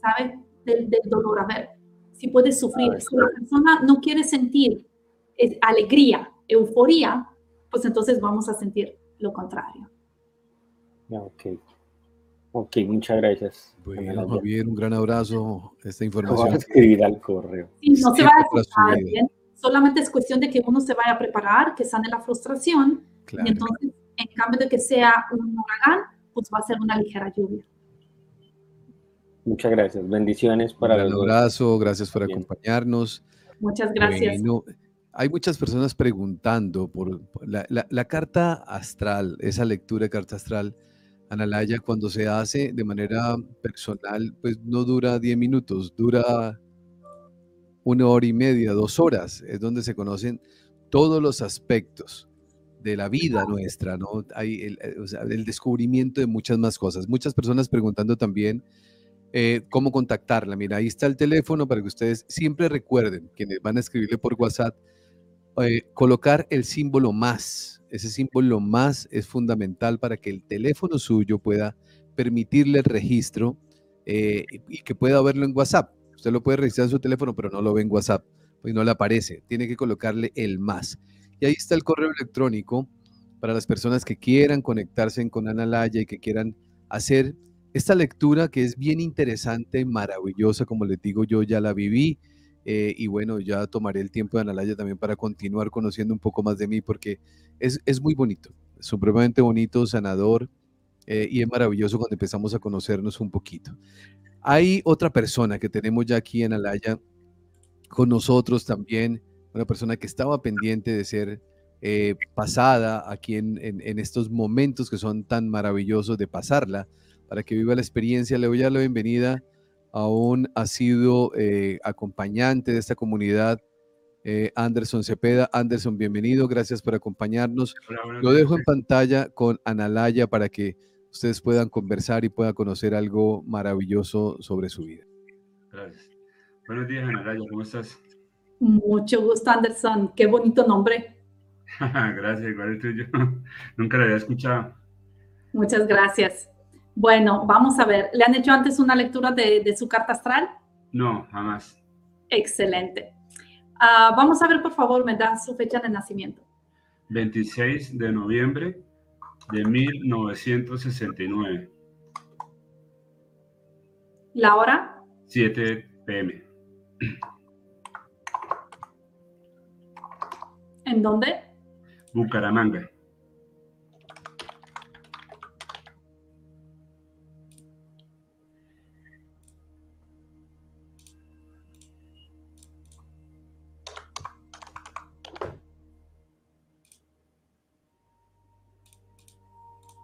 Speaker 2: ¿sabe? Del, del dolor. A ver, si puede sufrir. Si la persona no quiere sentir alegría, euforía, pues entonces vamos a sentir lo contrario.
Speaker 3: Ok. Ok, muchas gracias.
Speaker 1: Bueno, Javier, un gran abrazo. Esta información.
Speaker 3: Voy a escribir al correo.
Speaker 2: Sí, no se va a frustrar bien. Solamente es cuestión de que uno se vaya a preparar, que sane la frustración. Claro. Y entonces, en cambio de que sea un huracán, pues va a ser una ligera lluvia.
Speaker 3: Muchas gracias. Bendiciones para
Speaker 1: Un gran abrazo, gracias por Bien. acompañarnos.
Speaker 2: Muchas gracias.
Speaker 1: Bueno, hay muchas personas preguntando por la, la, la, carta astral, esa lectura de carta astral, Analaya, cuando se hace de manera personal, pues no dura 10 minutos, dura una hora y media, dos horas, es donde se conocen todos los aspectos de la vida nuestra, ¿no? Hay el, sea, el descubrimiento de muchas más cosas. Muchas personas preguntando también eh, cómo contactarla. Mira, ahí está el teléfono para que ustedes siempre recuerden, quienes van a escribirle por WhatsApp, eh, colocar el símbolo más. Ese símbolo más es fundamental para que el teléfono suyo pueda permitirle el registro eh, y que pueda verlo en WhatsApp. Usted lo puede registrar en su teléfono, pero no lo ve en WhatsApp, pues no le aparece. Tiene que colocarle el más. Y ahí está el correo electrónico para las personas que quieran conectarse con Analaya y que quieran hacer esta lectura que es bien interesante, maravillosa, como les digo, yo ya la viví. Eh, y bueno, ya tomaré el tiempo de Analaya también para continuar conociendo un poco más de mí, porque es, es muy bonito, supremamente bonito, sanador, eh, y es maravilloso cuando empezamos a conocernos un poquito. Hay otra persona que tenemos ya aquí en Alaya con nosotros también, una persona que estaba pendiente de ser eh, pasada aquí en, en, estos momentos que son tan maravillosos de pasarla, para que viva la experiencia. Le voy a la bienvenida a un asiduo eh, acompañante de esta comunidad, eh, Anderson Cepeda. Anderson, bienvenido, gracias por acompañarnos. Hola, Lo dejo en pantalla con Analaya para que ustedes puedan conversar y puedan conocer algo maravilloso sobre su vida.
Speaker 4: Gracias. Buenos días, Analaya, ¿cómo estás?
Speaker 2: Mucho gusto, Anderson. Qué bonito nombre. *laughs*
Speaker 4: gracias, igual el tuyo. *laughs* Nunca lo había escuchado.
Speaker 2: Muchas gracias. Bueno, vamos a ver. ¿Le han hecho antes una lectura de, de su carta astral?
Speaker 4: No, jamás.
Speaker 2: Excelente. Uh, vamos a ver, por favor, me da su fecha de nacimiento.
Speaker 4: 26 de noviembre de 1969.
Speaker 2: ¿La hora?
Speaker 4: 7 pm.
Speaker 2: ¿En dónde?
Speaker 4: Bucaramanga.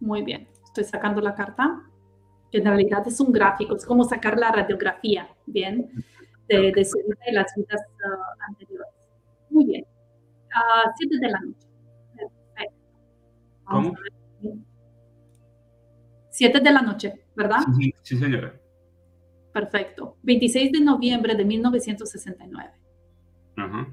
Speaker 2: Muy bien, estoy sacando la carta, que en realidad es un gráfico, es como sacar la radiografía, ¿bien? De, de su vida y las vidas uh, anteriores. Muy bien. Uh, siete de la noche. Perfecto.
Speaker 4: ¿Cómo?
Speaker 2: Siete de la noche, ¿verdad?
Speaker 4: Sí, sí, señora.
Speaker 2: Perfecto. 26 de noviembre de 1969.
Speaker 4: Ajá.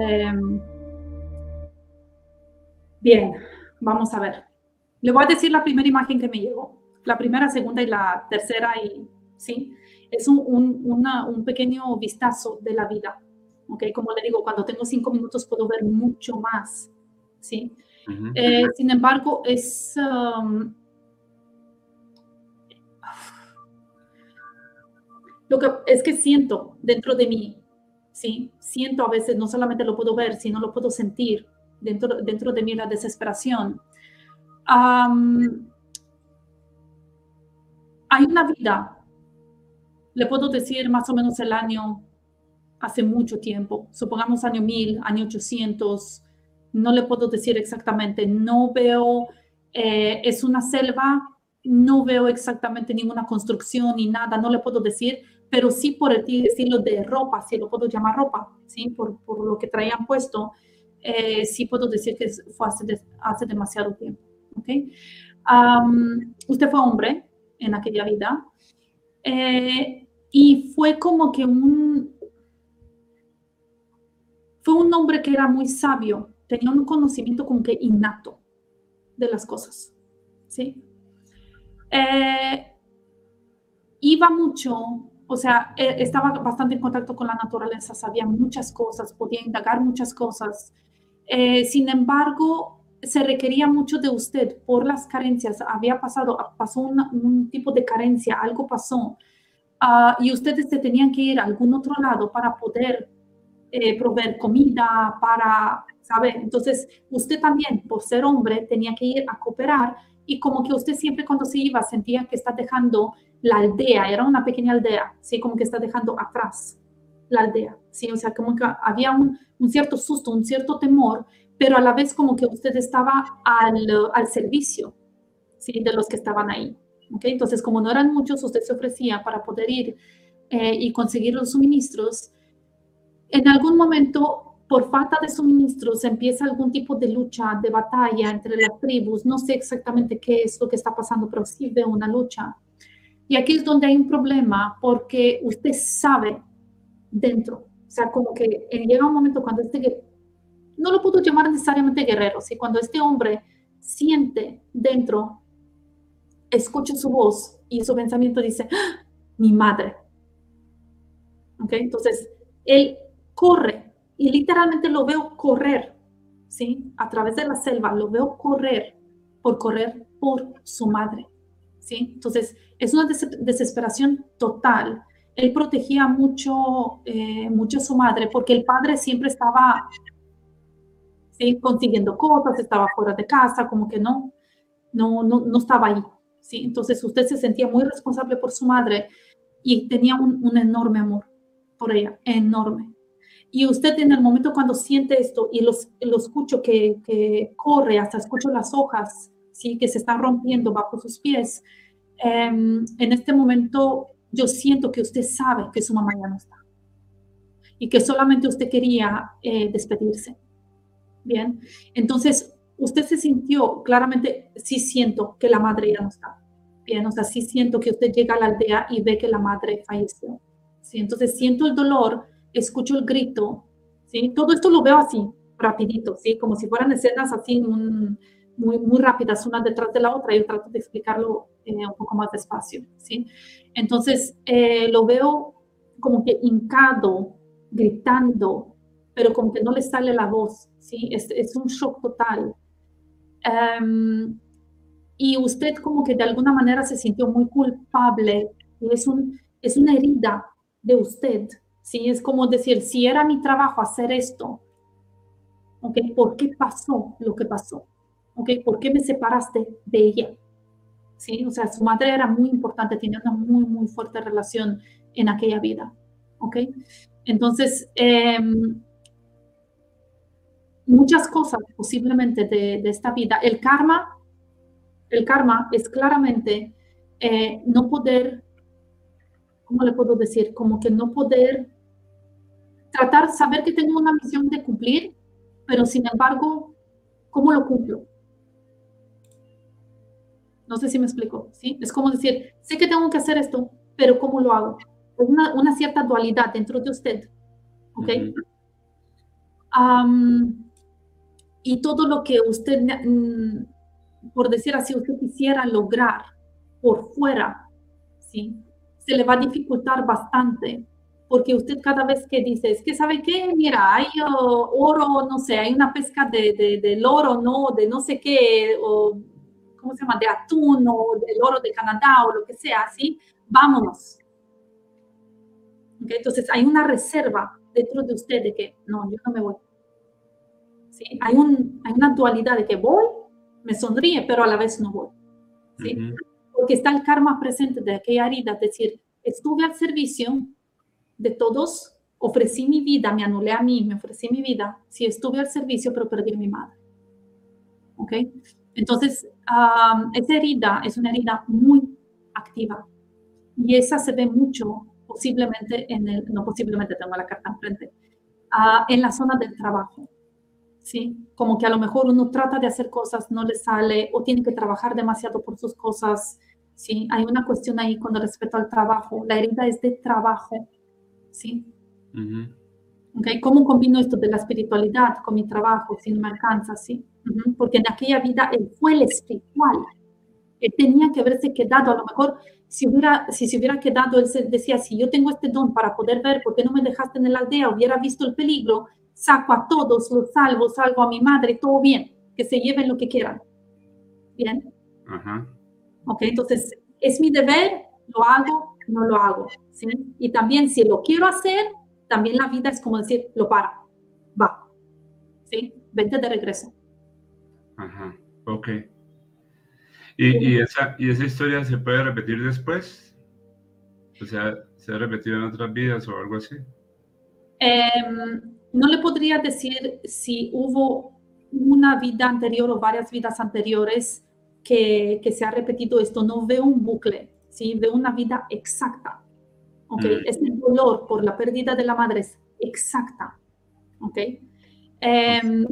Speaker 2: Eh, bien, vamos a ver. Le voy a decir la primera imagen que me llegó. La primera, segunda y la tercera, y sí, es un, un, una, un pequeño vistazo de la vida. ¿ok? Como le digo, cuando tengo cinco minutos puedo ver mucho más. ¿sí? Uh -huh. eh, sin embargo, es... Um, lo que es que siento dentro de mí ¿sí? Siento a veces, no solamente lo puedo ver, sino lo puedo sentir dentro, dentro de mí la desesperación. hay una vida, le puedo decir más o menos el año, hace mucho tiempo, supongamos año 1000, año 800, no le puedo decir exactamente, no veo, eh, es una selva, no veo exactamente ninguna construcción ni nada, no le puedo decir, pero sí por el estilo de ropa, si lo puedo llamar ropa, ¿sí? por, por lo que traían puesto, eh, sí puedo decir que fue hace, hace demasiado tiempo. ¿okay? usted fue hombre en aquella vida eh, y fue como que un... Fue un hombre que era muy sabio, tenía un conocimiento como que innato de las cosas, ¿sí? Eh, iba mucho, o sea, eh, estaba bastante en contacto con la naturaleza, sabía muchas cosas, podía indagar muchas cosas. Eh, sin embargo, se requería mucho de usted por las carencias. Había pasado, pasó un tipo de carencia, algo pasó. Ah, y ustedes se tenían que ir a algún otro lado para poder proveer comida, para, ¿sabe? Entonces, usted también, por ser hombre, tenía que ir a cooperar y como que usted siempre cuando se iba sentía que está dejando la aldea, era una pequeña aldea, ¿sí? Como que está dejando atrás la aldea, ¿sí? O sea, como que había un, un cierto susto, un cierto temor, pero a la vez como que usted estaba al, al servicio, ¿sí? De los que estaban ahí, ¿ok? Entonces, como no eran muchos, usted se ofrecía para poder ir eh, y conseguir los suministros. En algún momento por falta de suministros empieza algún tipo de lucha, de batalla entre las tribus. No sé exactamente qué es lo que está pasando, pero sí veo una lucha. Y aquí es donde hay un problema porque usted sabe dentro, o sea, como que llega un momento cuando este, no lo puedo llamar necesariamente guerrero, ¿sí? cuando este hombre siente dentro, escucha su voz y su pensamiento dice, ¡Ah! mi madre. ¿Ok? Entonces, él corre y literalmente lo veo correr, ¿sí? A través de la selva, lo veo correr por correr por su madre, ¿sí? Entonces, es una desesperación total. Él protegía mucho, eh, mucho a su madre porque el padre siempre estaba ¿sí? consiguiendo cosas, estaba fuera de casa, como que no, no, no, no estaba ahí, ¿sí? Entonces, usted se sentía muy responsable por su madre y tenía un, un enorme amor por ella, enorme. Y usted en el momento cuando siente esto y los, lo escucho que, que, corre, hasta escucho las hojas, ¿sí? que se están rompiendo bajo sus pies, em, en este momento yo siento que usted sabe que su mamá ya no está y que solamente usted quería eh, despedirse. Bien, entonces usted se sintió, claramente sí siento que la madre ya no está. Bien, o sea, sí siento que usted llega a la aldea y ve que la madre falleció. ¿sí? Entonces siento el dolor escucho el grito, ¿sí? Todo esto lo veo así, rapidito, ¿sí? Como si fueran escenas así muy, muy rápidas, una detrás de la otra, y yo trato de explicarlo eh, un poco más despacio, ¿sí? Entonces, eh, lo veo como que hincado, gritando, pero como que no le sale la voz, ¿sí? Es, es un shock total. Um, y usted como que de alguna manera se sintió muy culpable, es, un, es una herida de usted, ¿sí? Es como decir, si era mi trabajo hacer esto, ¿ok? ¿Por qué pasó lo que pasó? ¿Ok? ¿Por qué me separaste de ella? ¿Sí? O sea, su madre era muy importante, tenía una muy, muy fuerte relación en aquella vida, ¿ok? Entonces, em, muchas cosas posiblemente de, esta vida. El karma, el karma es claramente eh, no poder, ¿cómo le puedo decir? Como que no poder tratar, saber que tengo una misión de cumplir, pero sin embargo, ¿cómo lo cumplo? No sé si me explico, ¿sí? Es como decir, sé que tengo que hacer esto, pero ¿cómo lo hago? Es una, una cierta dualidad dentro de usted, ¿ok? um, y todo lo que usted, mm, por decir así, usted quisiera lograr por fuera, ¿sí? Se le va a dificultar bastante porque usted cada vez que dice, es que sabe qué, mira, hay uh, oro, no sé, hay una pesca de, de, del oro, ¿no? De no sé qué, o ¿cómo se llama? De atún o del oro de Canadá o lo que sea, ¿sí? Vámonos. Entonces hay una reserva dentro de usted de que no, yo no me voy. ¿Sí? Hay, un, hay una dualidad de que voy, me sonríe, pero a la vez no voy. ¿sí? Porque está el karma presente de aquella herida, es decir, estuve al servicio de todos, ofrecí mi vida, me anulé a mí, me ofrecí mi vida, sí estuve al servicio, pero perdí a mi madre. ¿Ok? Entonces, esa herida es una herida muy activa y esa se ve mucho, posiblemente en el, no posiblemente tengo la carta enfrente, uh, en la zona del trabajo. ¿Sí? Como que a lo mejor uno trata de hacer cosas, no le sale o tiene que trabajar demasiado por sus cosas. ¿sí? Hay una cuestión ahí con respecto al trabajo. La herida es de trabajo. ¿Sí? okay. ¿Cómo combino esto de la espiritualidad con mi trabajo si no me alcanza? ¿sí? Porque en aquella vida él fue el espiritual. Él tenía que haberse quedado, a lo mejor si, hubiera, si se hubiera quedado, él decía, si yo tengo este don para poder ver, ¿por qué no me dejaste en la aldea? Hubiera visto el peligro, saco a todos, los salvo, salvo a mi madre, todo bien, que se lleven lo que quieran. ¿Bien? Ajá. Ok, entonces, es mi deber, lo hago, no lo hago. ¿sí? Y también si lo quiero hacer, también la vida es como decir, lo para, va. ¿Sí? Vente de regreso.
Speaker 4: Ajá, ok. ¿Y, esa, ¿Y esa historia se puede repetir después? O sea, ¿se ha repetido en otras vidas o algo así?
Speaker 2: Em, no le podría decir si hubo una vida anterior o varias vidas anteriores que, que se ha repetido esto. No veo un bucle, ¿sí? veo una vida exacta. ¿okay? Mm. Este dolor por la pérdida de la madre es exacta. ¿okay? Em,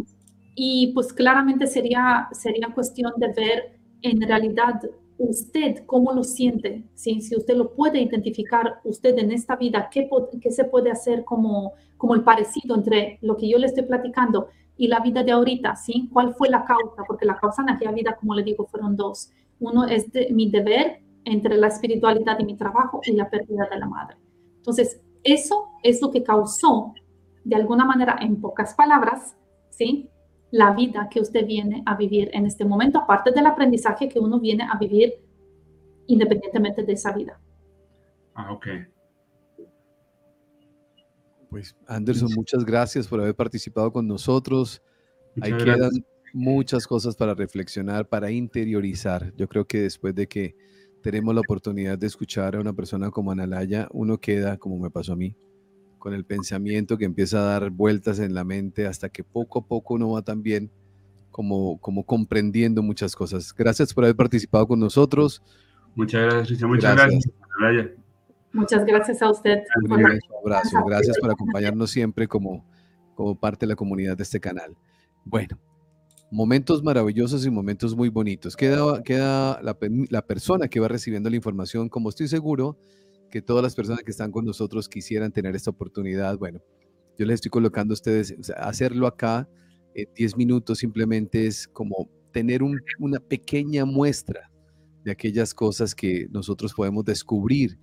Speaker 2: y pues claramente sería, sería cuestión de ver en realidad usted cómo lo siente, ¿sí? si usted lo puede identificar usted en esta vida, qué, qué se puede hacer como, como el parecido entre lo que yo le estoy platicando y la vida de ahorita, ¿sí? ¿Cuál fue la causa? Porque la causa en aquella vida, como le digo, fueron dos. Uno es de, mi deber entre la espiritualidad y mi trabajo y la pérdida de la madre. Entonces, eso es lo que causó, de alguna manera, en pocas palabras, ¿sí? la vida que usted viene a vivir en este momento, aparte del aprendizaje que uno viene a vivir independientemente de esa vida.
Speaker 4: Ah, ok.
Speaker 1: Pues Anderson, muchas gracias por haber participado con nosotros. Ahí quedan muchas cosas para reflexionar, para interiorizar. Yo creo que después de que tenemos la oportunidad de escuchar a una persona como Analaya, uno queda, como me pasó a mí, con el pensamiento que empieza a dar vueltas en la mente hasta que poco a poco uno va también como, como comprendiendo muchas cosas. Gracias por haber participado con nosotros.
Speaker 4: Muchas gracias, Muchas gracias.
Speaker 2: Muchas gracias a usted.
Speaker 1: Un abrazo. Gracias por acompañarnos siempre como, como parte de la comunidad de este canal. Bueno, momentos maravillosos y momentos muy bonitos. Queda, queda la, la persona que va recibiendo la información, como estoy seguro, que todas las personas que están con nosotros quisieran tener esta oportunidad. Bueno, yo les estoy colocando a ustedes, hacerlo acá en 10 minutos simplemente es como tener una pequeña muestra de aquellas cosas que nosotros podemos descubrir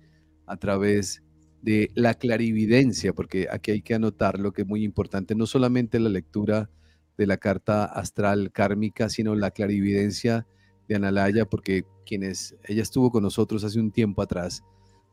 Speaker 1: a través de la clarividencia, porque aquí hay que anotar lo que es muy importante, no solamente la lectura de la carta astral kármica, sino la clarividencia de Analaya, porque quienes ella estuvo con nosotros hace un tiempo atrás,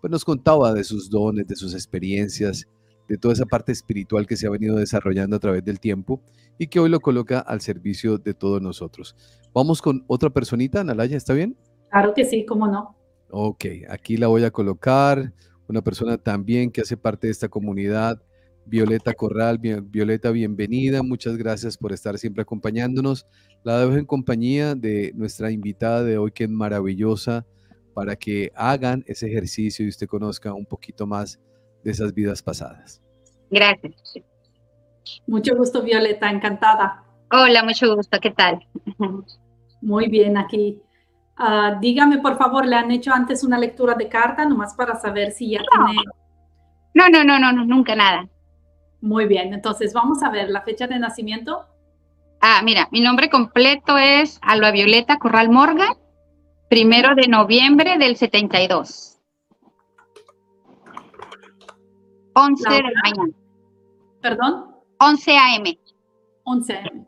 Speaker 1: pues nos contaba de sus dones, de sus experiencias, de toda esa parte espiritual que se ha venido desarrollando a través del tiempo y que hoy lo coloca al servicio de todos nosotros. Vamos con otra personita, Analaya, ¿está bien?
Speaker 2: Claro que sí, cómo no.
Speaker 1: Ok, aquí la voy a colocar, una persona también que hace parte de esta comunidad, Violeta Corral. Violeta, bienvenida, muchas gracias por estar siempre acompañándonos. La dejo en compañía de nuestra invitada de hoy, que es maravillosa, para que hagan ese ejercicio y usted conozca un poquito más de esas vidas pasadas.
Speaker 5: Gracias.
Speaker 2: Mucho gusto, Violeta, encantada.
Speaker 5: Hola, mucho gusto, ¿qué tal?
Speaker 2: Muy bien, aquí. Ah, dígame, por favor, ¿le han hecho antes una lectura de carta, nomás para saber si ya tiene...
Speaker 5: No, no, no, no, no, nunca nada.
Speaker 2: Muy bien, entonces vamos a ver la fecha de nacimiento.
Speaker 5: Ah, mira, mi nombre completo es Alba Violeta Corral Morgan Primero de noviembre del 72. 11 de la mañana.
Speaker 2: ¿Perdón?
Speaker 5: 11 a.m.
Speaker 2: 11 a.m.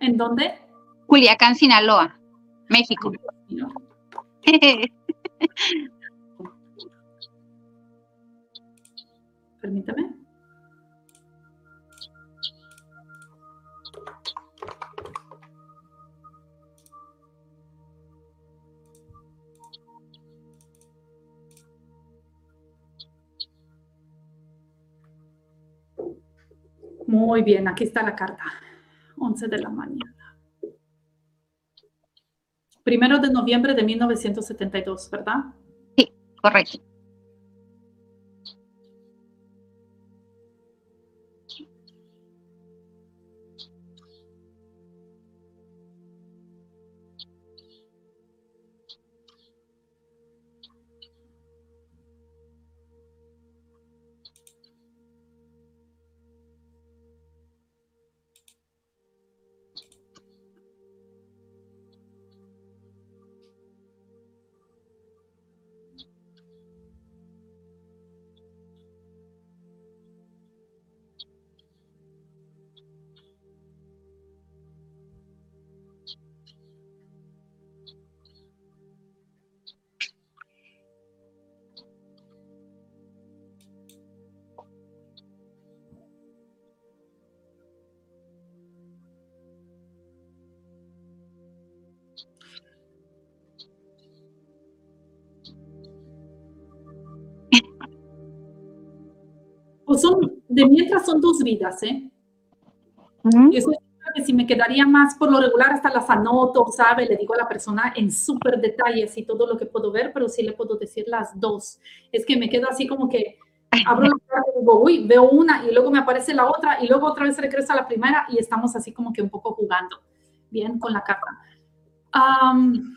Speaker 2: ¿En dónde?
Speaker 5: Culiacán, Sinaloa, México. *laughs*
Speaker 2: Permítame. Muy bien, aquí está la carta. 11 de la mañana. Primero de noviembre de 1972, ¿verdad?
Speaker 5: Sí, correcto. De mientras son dos vidas, ¿eh? Ujú.
Speaker 2: Y eso es que si me quedaría más por lo regular, hasta las anoto, ¿sabe? Le digo a la persona en súper detalles y todo lo que puedo ver, pero sí le puedo decir las dos. Es que me quedo así como que abro la carta y digo, uy, veo una y luego me aparece la otra y luego otra vez regreso a la primera y estamos así como que un poco jugando, bien, con la carta. Am,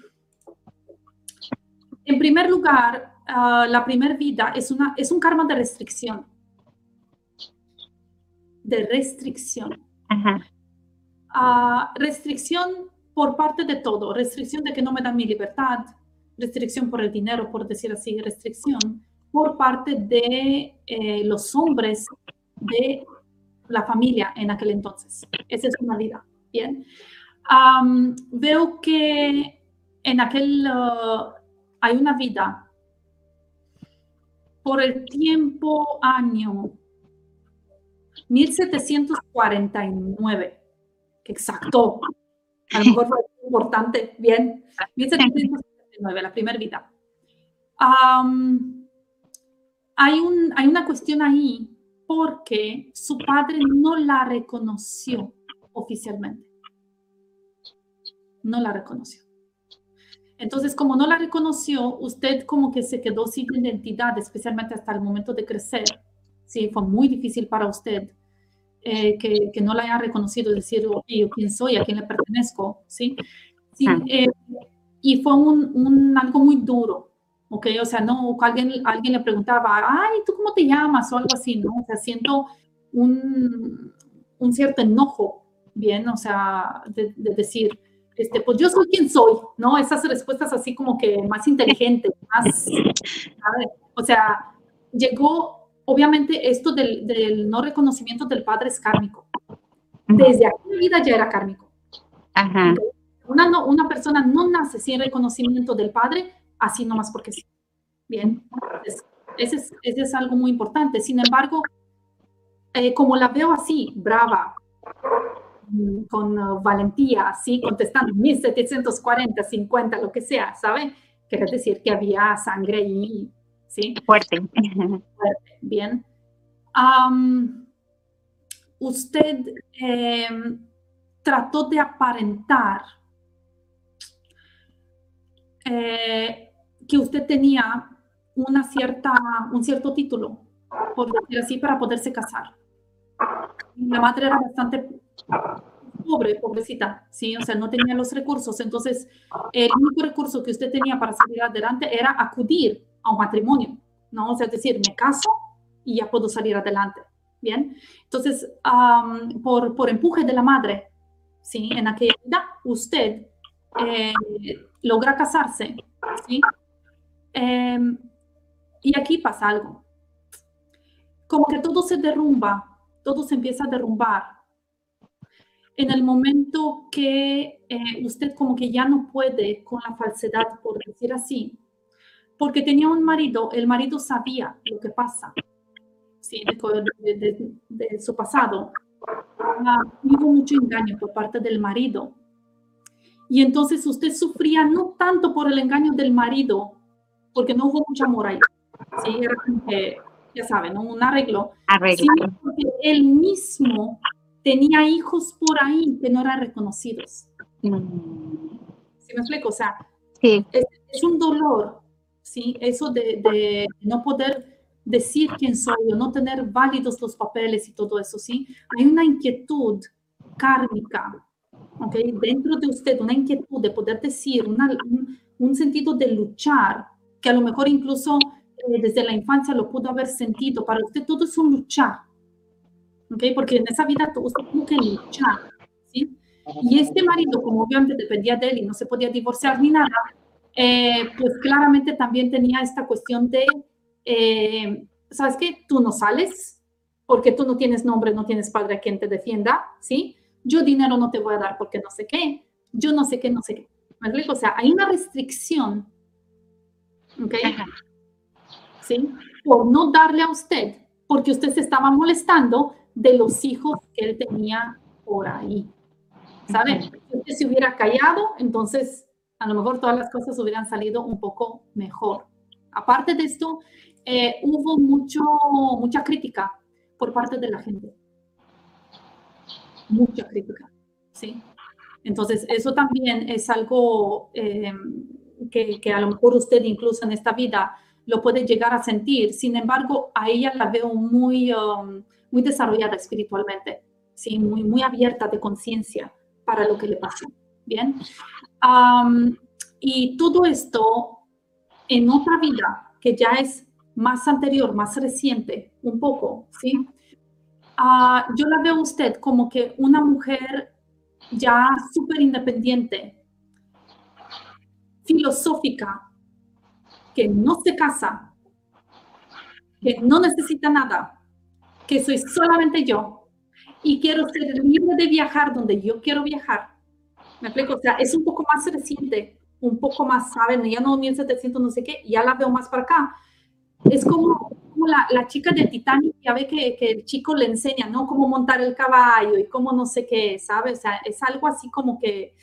Speaker 2: en primer lugar, ah, la primera vida es, una, es un karma de restricción. De restricción.
Speaker 5: Ajá.
Speaker 2: Ah, restricción por parte de todo, restricción de que no me dan mi libertad, restricción por el dinero, por decir así, restricción por parte de eh, los hombres de la familia en aquel entonces. Esa es una vida, ¿bien? Veo que en aquel, ah, hay una vida por el tiempo año 1749 que exacto. A lo mejor fue importante. Bien. 1779, la primera vida. Am, hay, un, hay una cuestión ahí porque su padre no la reconoció oficialmente. No la reconoció. Entonces, como no la reconoció, usted como que se quedó sin identidad, especialmente hasta el momento de crecer. Sí, fue muy difícil para usted eh, que, que, no la haya reconocido, decir, yo quién soy, a quién le pertenezco, ¿sí? sí eh, y fue un, un, algo muy duro, ¿ok? O sea, no, alguien, alguien le preguntaba, ay, ¿tú cómo te llamas? O algo así, ¿no? O sea, siento un, un cierto enojo, ¿bien? O sea, de, de, decir, este, pues yo soy quien soy, ¿no? Esas respuestas así como que más inteligentes, más, ¿sabes? O sea, llegó obviamente esto del, del, no reconocimiento del padre es kármico. Desde aquella vida ya era kármico.
Speaker 5: Ajá.
Speaker 2: Una, no, una persona no nace sin reconocimiento del padre, así nomás porque sí. Bien, Entonces, ese, es, ese es algo muy importante. Sin embargo, eh, como la veo así, brava, con uh, valentía, así, contestando 1740, 50, lo que sea, ¿sabe? Quiere decir que había sangre y ¿sí?
Speaker 5: Fuerte.
Speaker 2: Fuerte, bien. Um, usted eh, trató de aparentar eh, que usted tenía una cierta, un cierto título, por decir así, para poderse casar. La madre era bastante pobre, pobrecita, ¿sí? O sea, no tenía los recursos. Entonces, el único recurso que usted tenía para salir adelante era acudir a un matrimonio, ¿no? O sea, es decir, me caso y ya puedo salir adelante, ¿bien? Entonces, um, por, por empuje de la madre, ¿sí? En aquella edad, usted eh, logra casarse, ¿sí? Eh, y aquí pasa algo. Como que todo se derrumba, todo se empieza a derrumbar. en el momento que eh, usted como que ya no puede con la falsedad, por decir así, porque tenía un marido, el marido sabía lo que pasa, ¿sí? de, su pasado. Ah, hubo mucho engaño por parte del marido. Y entonces usted sufría no tanto por el engaño del marido, porque no hubo mucho amor ahí. Sí, era ya saben, un arreglo.
Speaker 5: Arreglo.
Speaker 2: Sino porque él mismo tenía hijos por ahí que no eran reconocidos.
Speaker 5: Mm.
Speaker 2: ¿Sí me explico? O sea,
Speaker 5: Sí,
Speaker 2: es, es un dolor, ¿sí? Eso de, de no poder decir quién soy no tener válidos los papeles y todo eso, ¿sí? Hay una inquietud kármica, ¿ok? Dentro de usted, una inquietud de poder decir, una- un, un sentido de luchar, que a lo mejor incluso eh, desde la infancia lo pudo haber sentido. Para usted todo es un luchar, ¿ok? Porque en esa vida usted tuvo que luchar, ¿sí? Y este marido, como obviamente dependía de él y no se podía divorciar ni nada, eh, pues claramente también tenía esta cuestión de, eh, ¿sabes qué? Tú no sales porque tú no tienes nombre, no tienes padre a quien te defienda, ¿sí? Yo dinero no te voy a dar porque no sé qué, yo no sé qué, no sé qué. ¿Me? O sea, hay una restricción, ¿ok? ¿Sí? Por no darle a usted, porque usted se estaba molestando de los hijos que él tenía por ahí. ¿Sabe? Si usted se hubiera callado, entonces a lo mejor todas las cosas hubieran salido un poco mejor. Aparte de esto, eh, hubo mucho, mucha crítica por parte de la gente. Mucha crítica, ¿sí? Entonces, eso también es algo eh, que, a lo mejor usted incluso en esta vida lo puede llegar a sentir. Sin embargo, a ella la veo muy, um, muy desarrollada espiritualmente, ¿sí? muy, muy abierta de conciencia para lo que le pasó. Bien. Am, y todo esto en otra vida que ya es más anterior, más reciente, un poco, ¿sí? Ah, yo la veo a usted como que una mujer ya súper independiente, filosófica, que no se casa, que no necesita nada, que soy solamente yo y quiero ser libre de viajar donde yo quiero viajar. ¿Me explico? O sea, es un poco más reciente, un poco más, ¿saben? Ya no 1700, no sé qué, ya la veo más para acá. Es como, como la, la chica de Titanic, ya ve que, que el chico le enseña, ¿no? Cómo montar el caballo y cómo no sé qué, ¿sabes? O sea, es algo así como que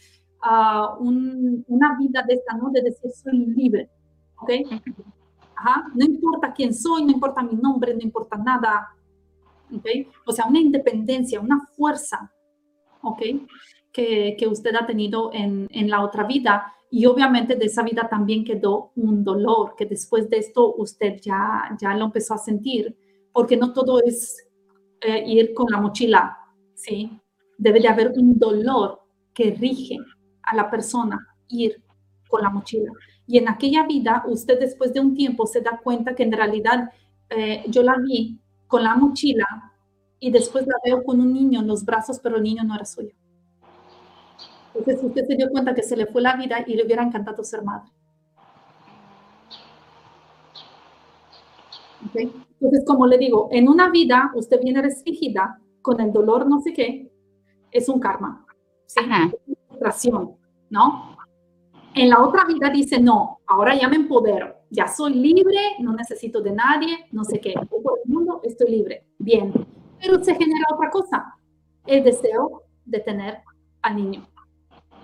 Speaker 2: ah, un- una vida de esta, ¿no? De decir, soy libre, ¿ok? Ajá, no importa quién soy, no importa mi nombre, no importa nada, ¿ok? O sea, una independencia, una fuerza, ¿ok? Que, usted ha tenido en, en la otra vida. Y obviamente de esa vida también quedó un dolor, que después de esto usted ya, ya lo empezó a sentir, porque no todo es eh, ir con la mochila, ¿sí? Debe de haber un dolor que rige a la persona ir con la mochila. Y en aquella vida, usted después de un tiempo se da cuenta que en realidad eh, yo la vi con la mochila y después la veo con un niño en los brazos, pero el niño no era suyo. Entonces usted se dio cuenta que se le fue la vida y le hubiera encantado ser madre. ¿Ok? Entonces, como le digo, en una vida usted viene restringida con el dolor no sé qué, es un karma, ¿sí? Es frustración, ¿no? En la otra vida dice, no, ahora ya me empodero, ya soy libre, no necesito de nadie, no sé qué, voy por el mundo, estoy libre, bien. Pero se genera otra cosa, el deseo de tener al niño.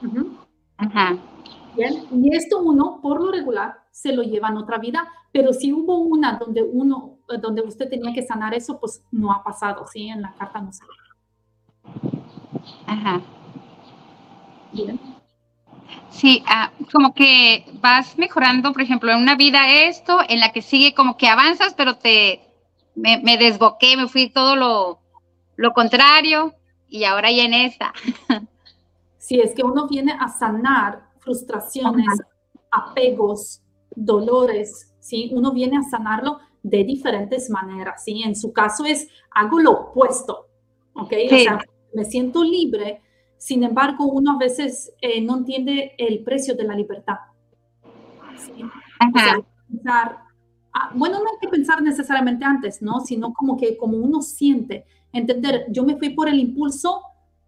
Speaker 2: Ujú.
Speaker 5: Ajá.
Speaker 2: Bien, y esto uno, por lo regular, se lo lleva en otra vida, pero si hubo una donde uno, eh, donde usted tenía que sanar eso, pues no ha pasado, ¿sí? En la carta no sale.
Speaker 5: Ajá.
Speaker 2: Bien.
Speaker 5: Sí, ah, como que vas mejorando, por ejemplo, en una vida esto, en la que sigue como que avanzas, pero te me, me desboqué, me fui todo lo, lo contrario y ahora ya en esta. *laughs*
Speaker 2: Si es que uno viene a sanar frustraciones, apegos, dolores, ¿sí? Uno viene a sanarlo de diferentes maneras, ¿sí? En su caso es, hago lo opuesto, ¿ok? O sea, me siento libre, sin embargo, uno a veces eh, no entiende el precio de la libertad. ¿sí? O sea,
Speaker 5: Ajá.
Speaker 2: pensar, ah, bueno, no hay que pensar necesariamente antes, ¿no? Sino como que como uno siente, entender, yo me fui por el impulso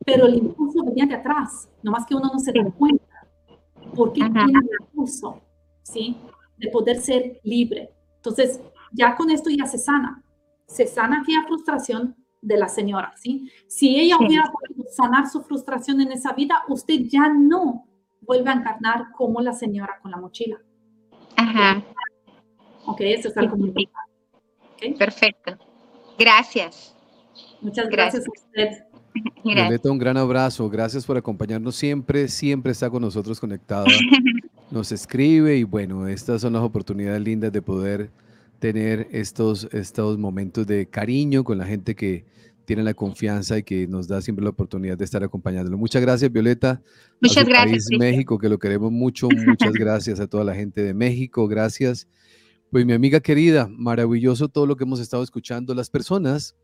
Speaker 2: pero el impulso venía de atrás, nomás que uno no se da cuenta, porque
Speaker 5: Ajá.
Speaker 2: tiene el impulso, ¿sí? De poder ser libre. Entonces, ya con esto ya se sana, se sana aquella frustración de la señora, ¿sí? Si ella
Speaker 5: Sí.
Speaker 2: hubiera podido sanar su frustración en esa vida, usted ya no vuelve a encarnar como la señora con la mochila.
Speaker 5: Ajá.
Speaker 2: Ok, eso es algo muy importante. ¿ok?
Speaker 5: Perfecto. Gracias.
Speaker 2: Muchas gracias,
Speaker 5: Gracias.
Speaker 2: a usted. *laughs*
Speaker 5: Gracias.
Speaker 1: Violeta, un gran abrazo. Gracias por acompañarnos siempre. Siempre está con nosotros conectada. *laughs* Nos escribe y bueno, estas son las oportunidades lindas de poder tener estos, estos momentos de cariño con la gente que tiene la confianza y que nos da siempre la oportunidad de estar acompañándolo. Muchas gracias, Violeta. a
Speaker 5: Muchas
Speaker 1: su
Speaker 5: gracias.
Speaker 1: país. México, que lo queremos mucho. Muchas *laughs* gracias a toda la gente de México. Gracias. Pues mi amiga querida, maravilloso todo lo que hemos estado escuchando. Las personas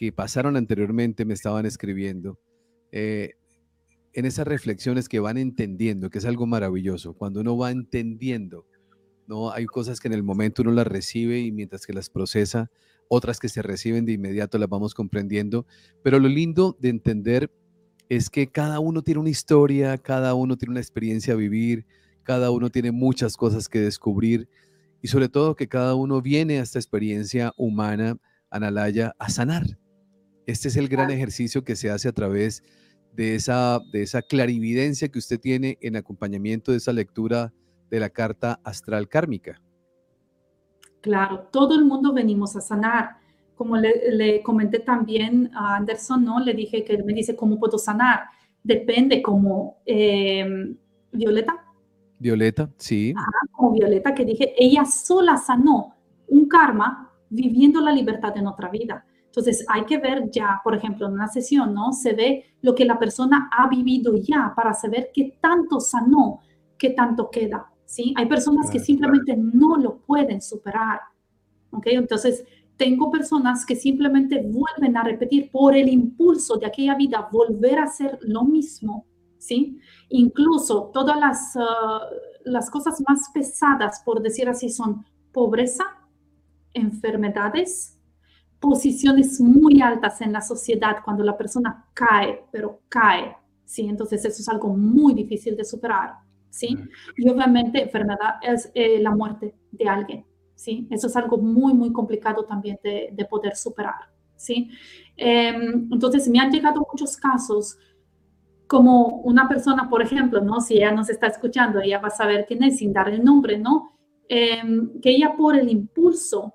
Speaker 1: que pasaron anteriormente me estaban escribiendo eh, en esas reflexiones que van entendiendo, que es algo maravilloso. Cuando uno va entendiendo, ¿no? Hay cosas que en el momento uno las recibe y mientras que las procesa, otras que se reciben de inmediato las vamos comprendiendo. Pero lo lindo de entender es que cada uno tiene una historia, cada uno tiene una experiencia a vivir, cada uno tiene muchas cosas que descubrir y sobre todo que cada uno viene a esta experiencia humana, Analaya, a sanar. Este es el gran ejercicio que se hace a través de esa, de esa clarividencia que usted tiene en acompañamiento de esa lectura de la carta astral kármica.
Speaker 2: Claro, todo el mundo venimos a sanar. Como le, le comenté también a Anderson, ¿no? Le dije que él me dice, ¿cómo puedo sanar? Depende, como eh, Violeta,
Speaker 1: Violeta, sí,
Speaker 2: como Violeta, que dije, ella sola sanó un karma viviendo la libertad en otra vida. Entonces, hay que ver ya, por ejemplo, en una sesión, ¿no? Se ve lo que la persona ha vivido ya para saber qué tanto sanó, qué tanto queda, ¿sí? Hay personas que simplemente no lo pueden superar, ¿ok? Entonces, tengo personas que simplemente vuelven a repetir por el impulso de aquella vida, volver a hacer lo mismo, ¿sí? Incluso todas las, ah, las cosas más pesadas, por decir así, son pobreza, enfermedades, posiciones muy altas en la sociedad cuando la persona cae, pero cae, ¿sí? Entonces eso es algo muy difícil de superar, ¿sí? Y obviamente enfermedad es eh, la muerte de alguien, ¿sí? Eso es algo muy, muy complicado también de, de poder superar, ¿sí? Em, entonces me han llegado muchos casos como una persona, por ejemplo, ¿no? Si ella nos está escuchando, ella va a saber quién es sin dar el nombre, ¿no? Em, que ella por el impulso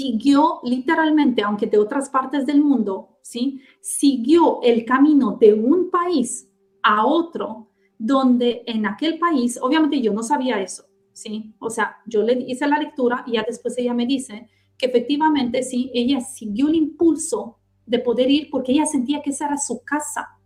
Speaker 2: siguió literalmente, aunque de otras partes del mundo, ¿sí? Siguió el camino de un país a otro, donde en aquel país, obviamente yo no sabía eso, ¿sí? O sea, yo le hice la lectura y ya después ella me dice que efectivamente, sí, ella siguió el impulso de poder ir porque ella sentía que esa era su casa,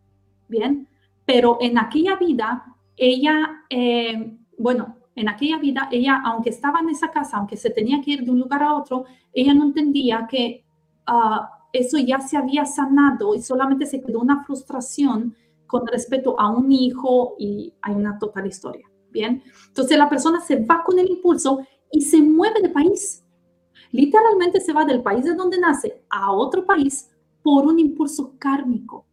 Speaker 2: ¿bien? Pero en aquella vida, ella, eh, bueno, en aquella vida, ella, aunque estaba en esa casa, aunque se tenía que ir de un lugar a otro, ella no entendía que uh, eso ya se había sanado y solamente se quedó una frustración con respecto a un hijo y hay una total historia. Bien, entonces la persona se va con el impulso y se mueve de país. Literalmente se va del país de donde nace a otro país por un impulso kármico.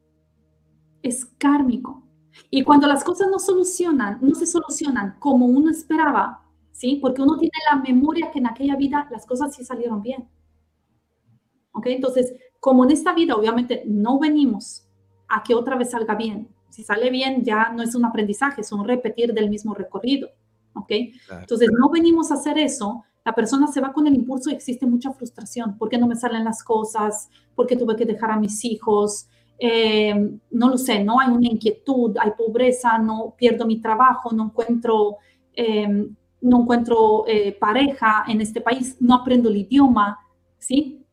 Speaker 2: Es kármico. Y cuando las cosas no solucionan, no se solucionan como uno esperaba, ¿sí? Porque uno tiene la memoria que en aquella vida las cosas sí salieron bien. ¿Ok? Entonces, como en esta vida obviamente no venimos a que otra vez salga bien. Si sale bien ya no es un aprendizaje, es un repetir del mismo recorrido. ¿Ok? Claro. Entonces, no venimos a hacer eso. La persona se va con el impulso y existe mucha frustración. ¿Por qué no me salen las cosas? ¿Por qué tuve que dejar a mis hijos? Eh, no lo sé, no hay una inquietud, hay pobreza, no pierdo mi trabajo, no encuentro, eh, no encuentro eh, pareja en este país, no aprendo el idioma, ¿sí?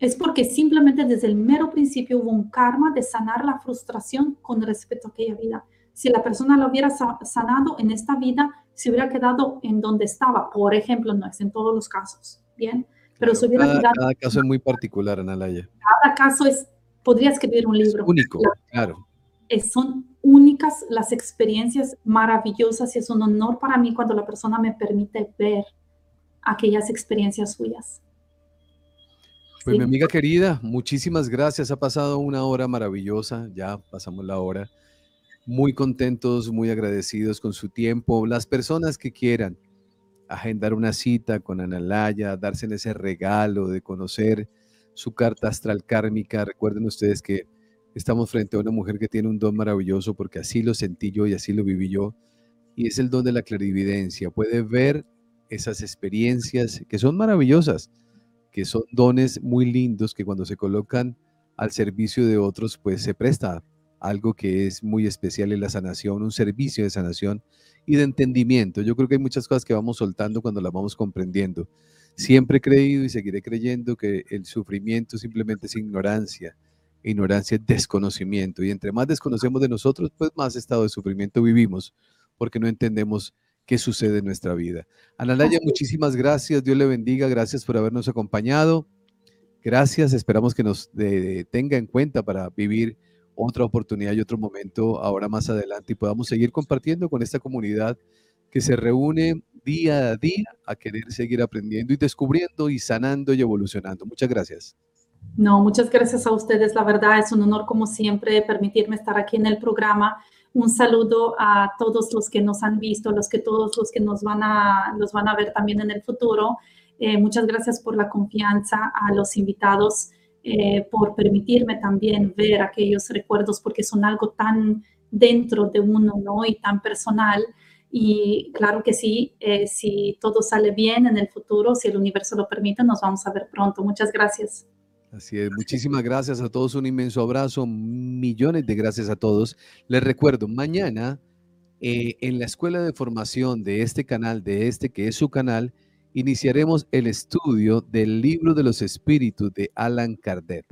Speaker 2: Es porque simplemente desde el mero principio hubo un karma de sanar la frustración con respecto a aquella vida. Si la persona lo hubiera sanado en esta vida, se hubiera quedado en donde estaba. Por ejemplo, no es en todos los casos, ¿bien? Pero
Speaker 1: claro,
Speaker 2: se hubiera
Speaker 1: cada,
Speaker 2: quedado...
Speaker 1: cada caso es muy particular, Analaya.
Speaker 2: Cada caso es podría escribir un libro.
Speaker 1: Es único, claro.
Speaker 2: Son únicas las experiencias maravillosas y es un honor para mí cuando la persona me permite ver aquellas experiencias suyas.
Speaker 1: Pues mi amiga querida, muchísimas gracias. Ha pasado una hora maravillosa, ya pasamos la hora. Muy contentos, muy agradecidos con su tiempo. Las personas que quieran agendar una cita con Analaya, darse ese regalo de conocer su carta astral kármica. Recuerden ustedes que estamos frente a una mujer que tiene un don maravilloso porque así lo sentí yo y así lo viví yo. Y es el don de la clarividencia. Puede ver esas experiencias que son maravillosas, que son dones muy lindos que cuando se colocan al servicio de otros, pues se presta algo que es muy especial en la sanación, un servicio de sanación y de entendimiento. Yo creo que hay muchas cosas que vamos soltando cuando las vamos comprendiendo. Siempre he creído y seguiré creyendo que el sufrimiento simplemente es ignorancia. Ignorancia es desconocimiento. Y entre más desconocemos de nosotros, pues más estado de sufrimiento vivimos, porque no entendemos qué sucede en nuestra vida. Analaya, muchísimas gracias. Dios le bendiga. Gracias por habernos acompañado. Gracias. Esperamos que nos tenga en cuenta para vivir otra oportunidad y otro momento ahora más adelante y podamos seguir compartiendo con esta comunidad que se reúne día a día a querer seguir aprendiendo y descubriendo y sanando y evolucionando. Muchas gracias.
Speaker 2: No, muchas gracias a ustedes. La verdad es un honor como siempre permitirme estar aquí en el programa. Un saludo a todos los que nos han visto, los que todos los que nos van a, los van a ver también en el futuro. Eh, muchas gracias por la confianza a los invitados. Eh, por permitirme también ver aquellos recuerdos porque son algo tan dentro de uno, ¿no? Y tan personal. Y claro que sí, eh, si todo sale bien en el futuro, si el universo lo permite, nos vamos a ver pronto. Muchas gracias.
Speaker 1: Así es, muchísimas gracias a todos, un inmenso abrazo, millones de gracias a todos. Les recuerdo, mañana eh, en la escuela de formación de este canal, de este que es su canal, iniciaremos el estudio del libro de los espíritus de Alan Kardec.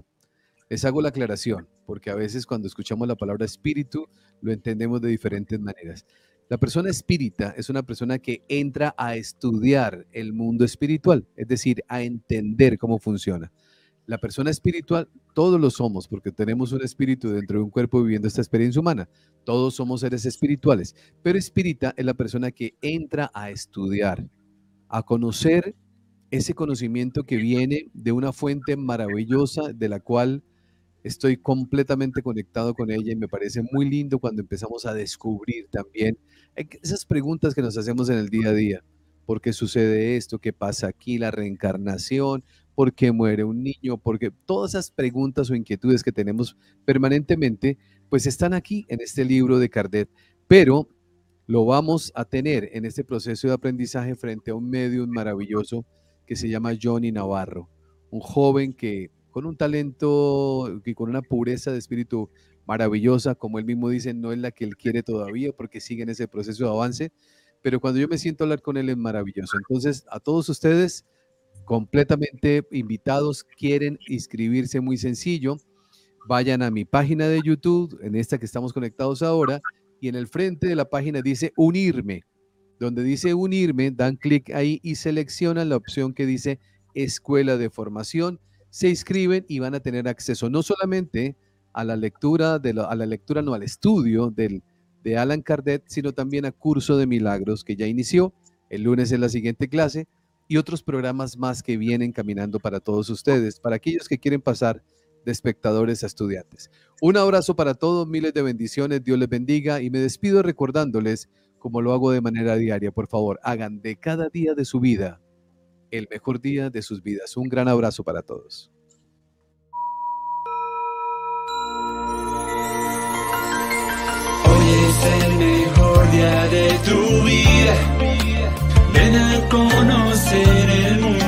Speaker 1: Les hago la aclaración, porque a veces cuando escuchamos la palabra espíritu lo entendemos de diferentes maneras. La persona espírita es una persona que entra a estudiar el mundo espiritual, es decir, a entender cómo funciona. La persona espiritual, todos lo somos, porque tenemos un espíritu dentro de un cuerpo viviendo esta experiencia humana. Todos somos seres espirituales, pero espírita es la persona que entra a estudiar, a conocer ese conocimiento que viene de una fuente maravillosa de la cual estoy completamente conectado con ella y me parece muy lindo cuando empezamos a descubrir también esas preguntas que nos hacemos en el día a día. ¿Por qué sucede esto? ¿Qué pasa aquí? La reencarnación, ¿por qué muere un niño? Porque todas esas preguntas o inquietudes que tenemos permanentemente, pues están aquí en este libro de Kardec. Pero lo vamos a tener en este proceso de aprendizaje frente a un medio maravilloso que se llama Johnny Navarro, un joven que con un talento y con una pureza de espíritu maravillosa, como él mismo dice, no es la que él quiere todavía porque sigue en ese proceso de avance, pero cuando yo me siento a hablar con él es maravilloso. Entonces, a todos ustedes, completamente invitados, quieren inscribirse muy sencillo, vayan a mi página de YouTube, en esta que estamos conectados ahora, y en el frente de la página dice unirme. Donde dice unirme, dan clic ahí y seleccionan la opción que dice escuela de formación. Se inscriben y van a tener acceso no solamente a la lectura, de a la lectura, no al estudio del, de Alan Kardec, sino también a curso de milagros que ya inició. El lunes es la siguiente clase y otros programas más que vienen caminando para todos ustedes, para aquellos que quieren pasar de espectadores a estudiantes. Un abrazo para todos, miles de bendiciones, Dios les bendiga y me despido recordándoles, como lo hago de manera diaria, por favor, hagan de cada día de su vida el mejor día de sus vidas. Un gran abrazo para todos.
Speaker 6: Hoy es el mejor día de tu vida. Ven a conocer el mundo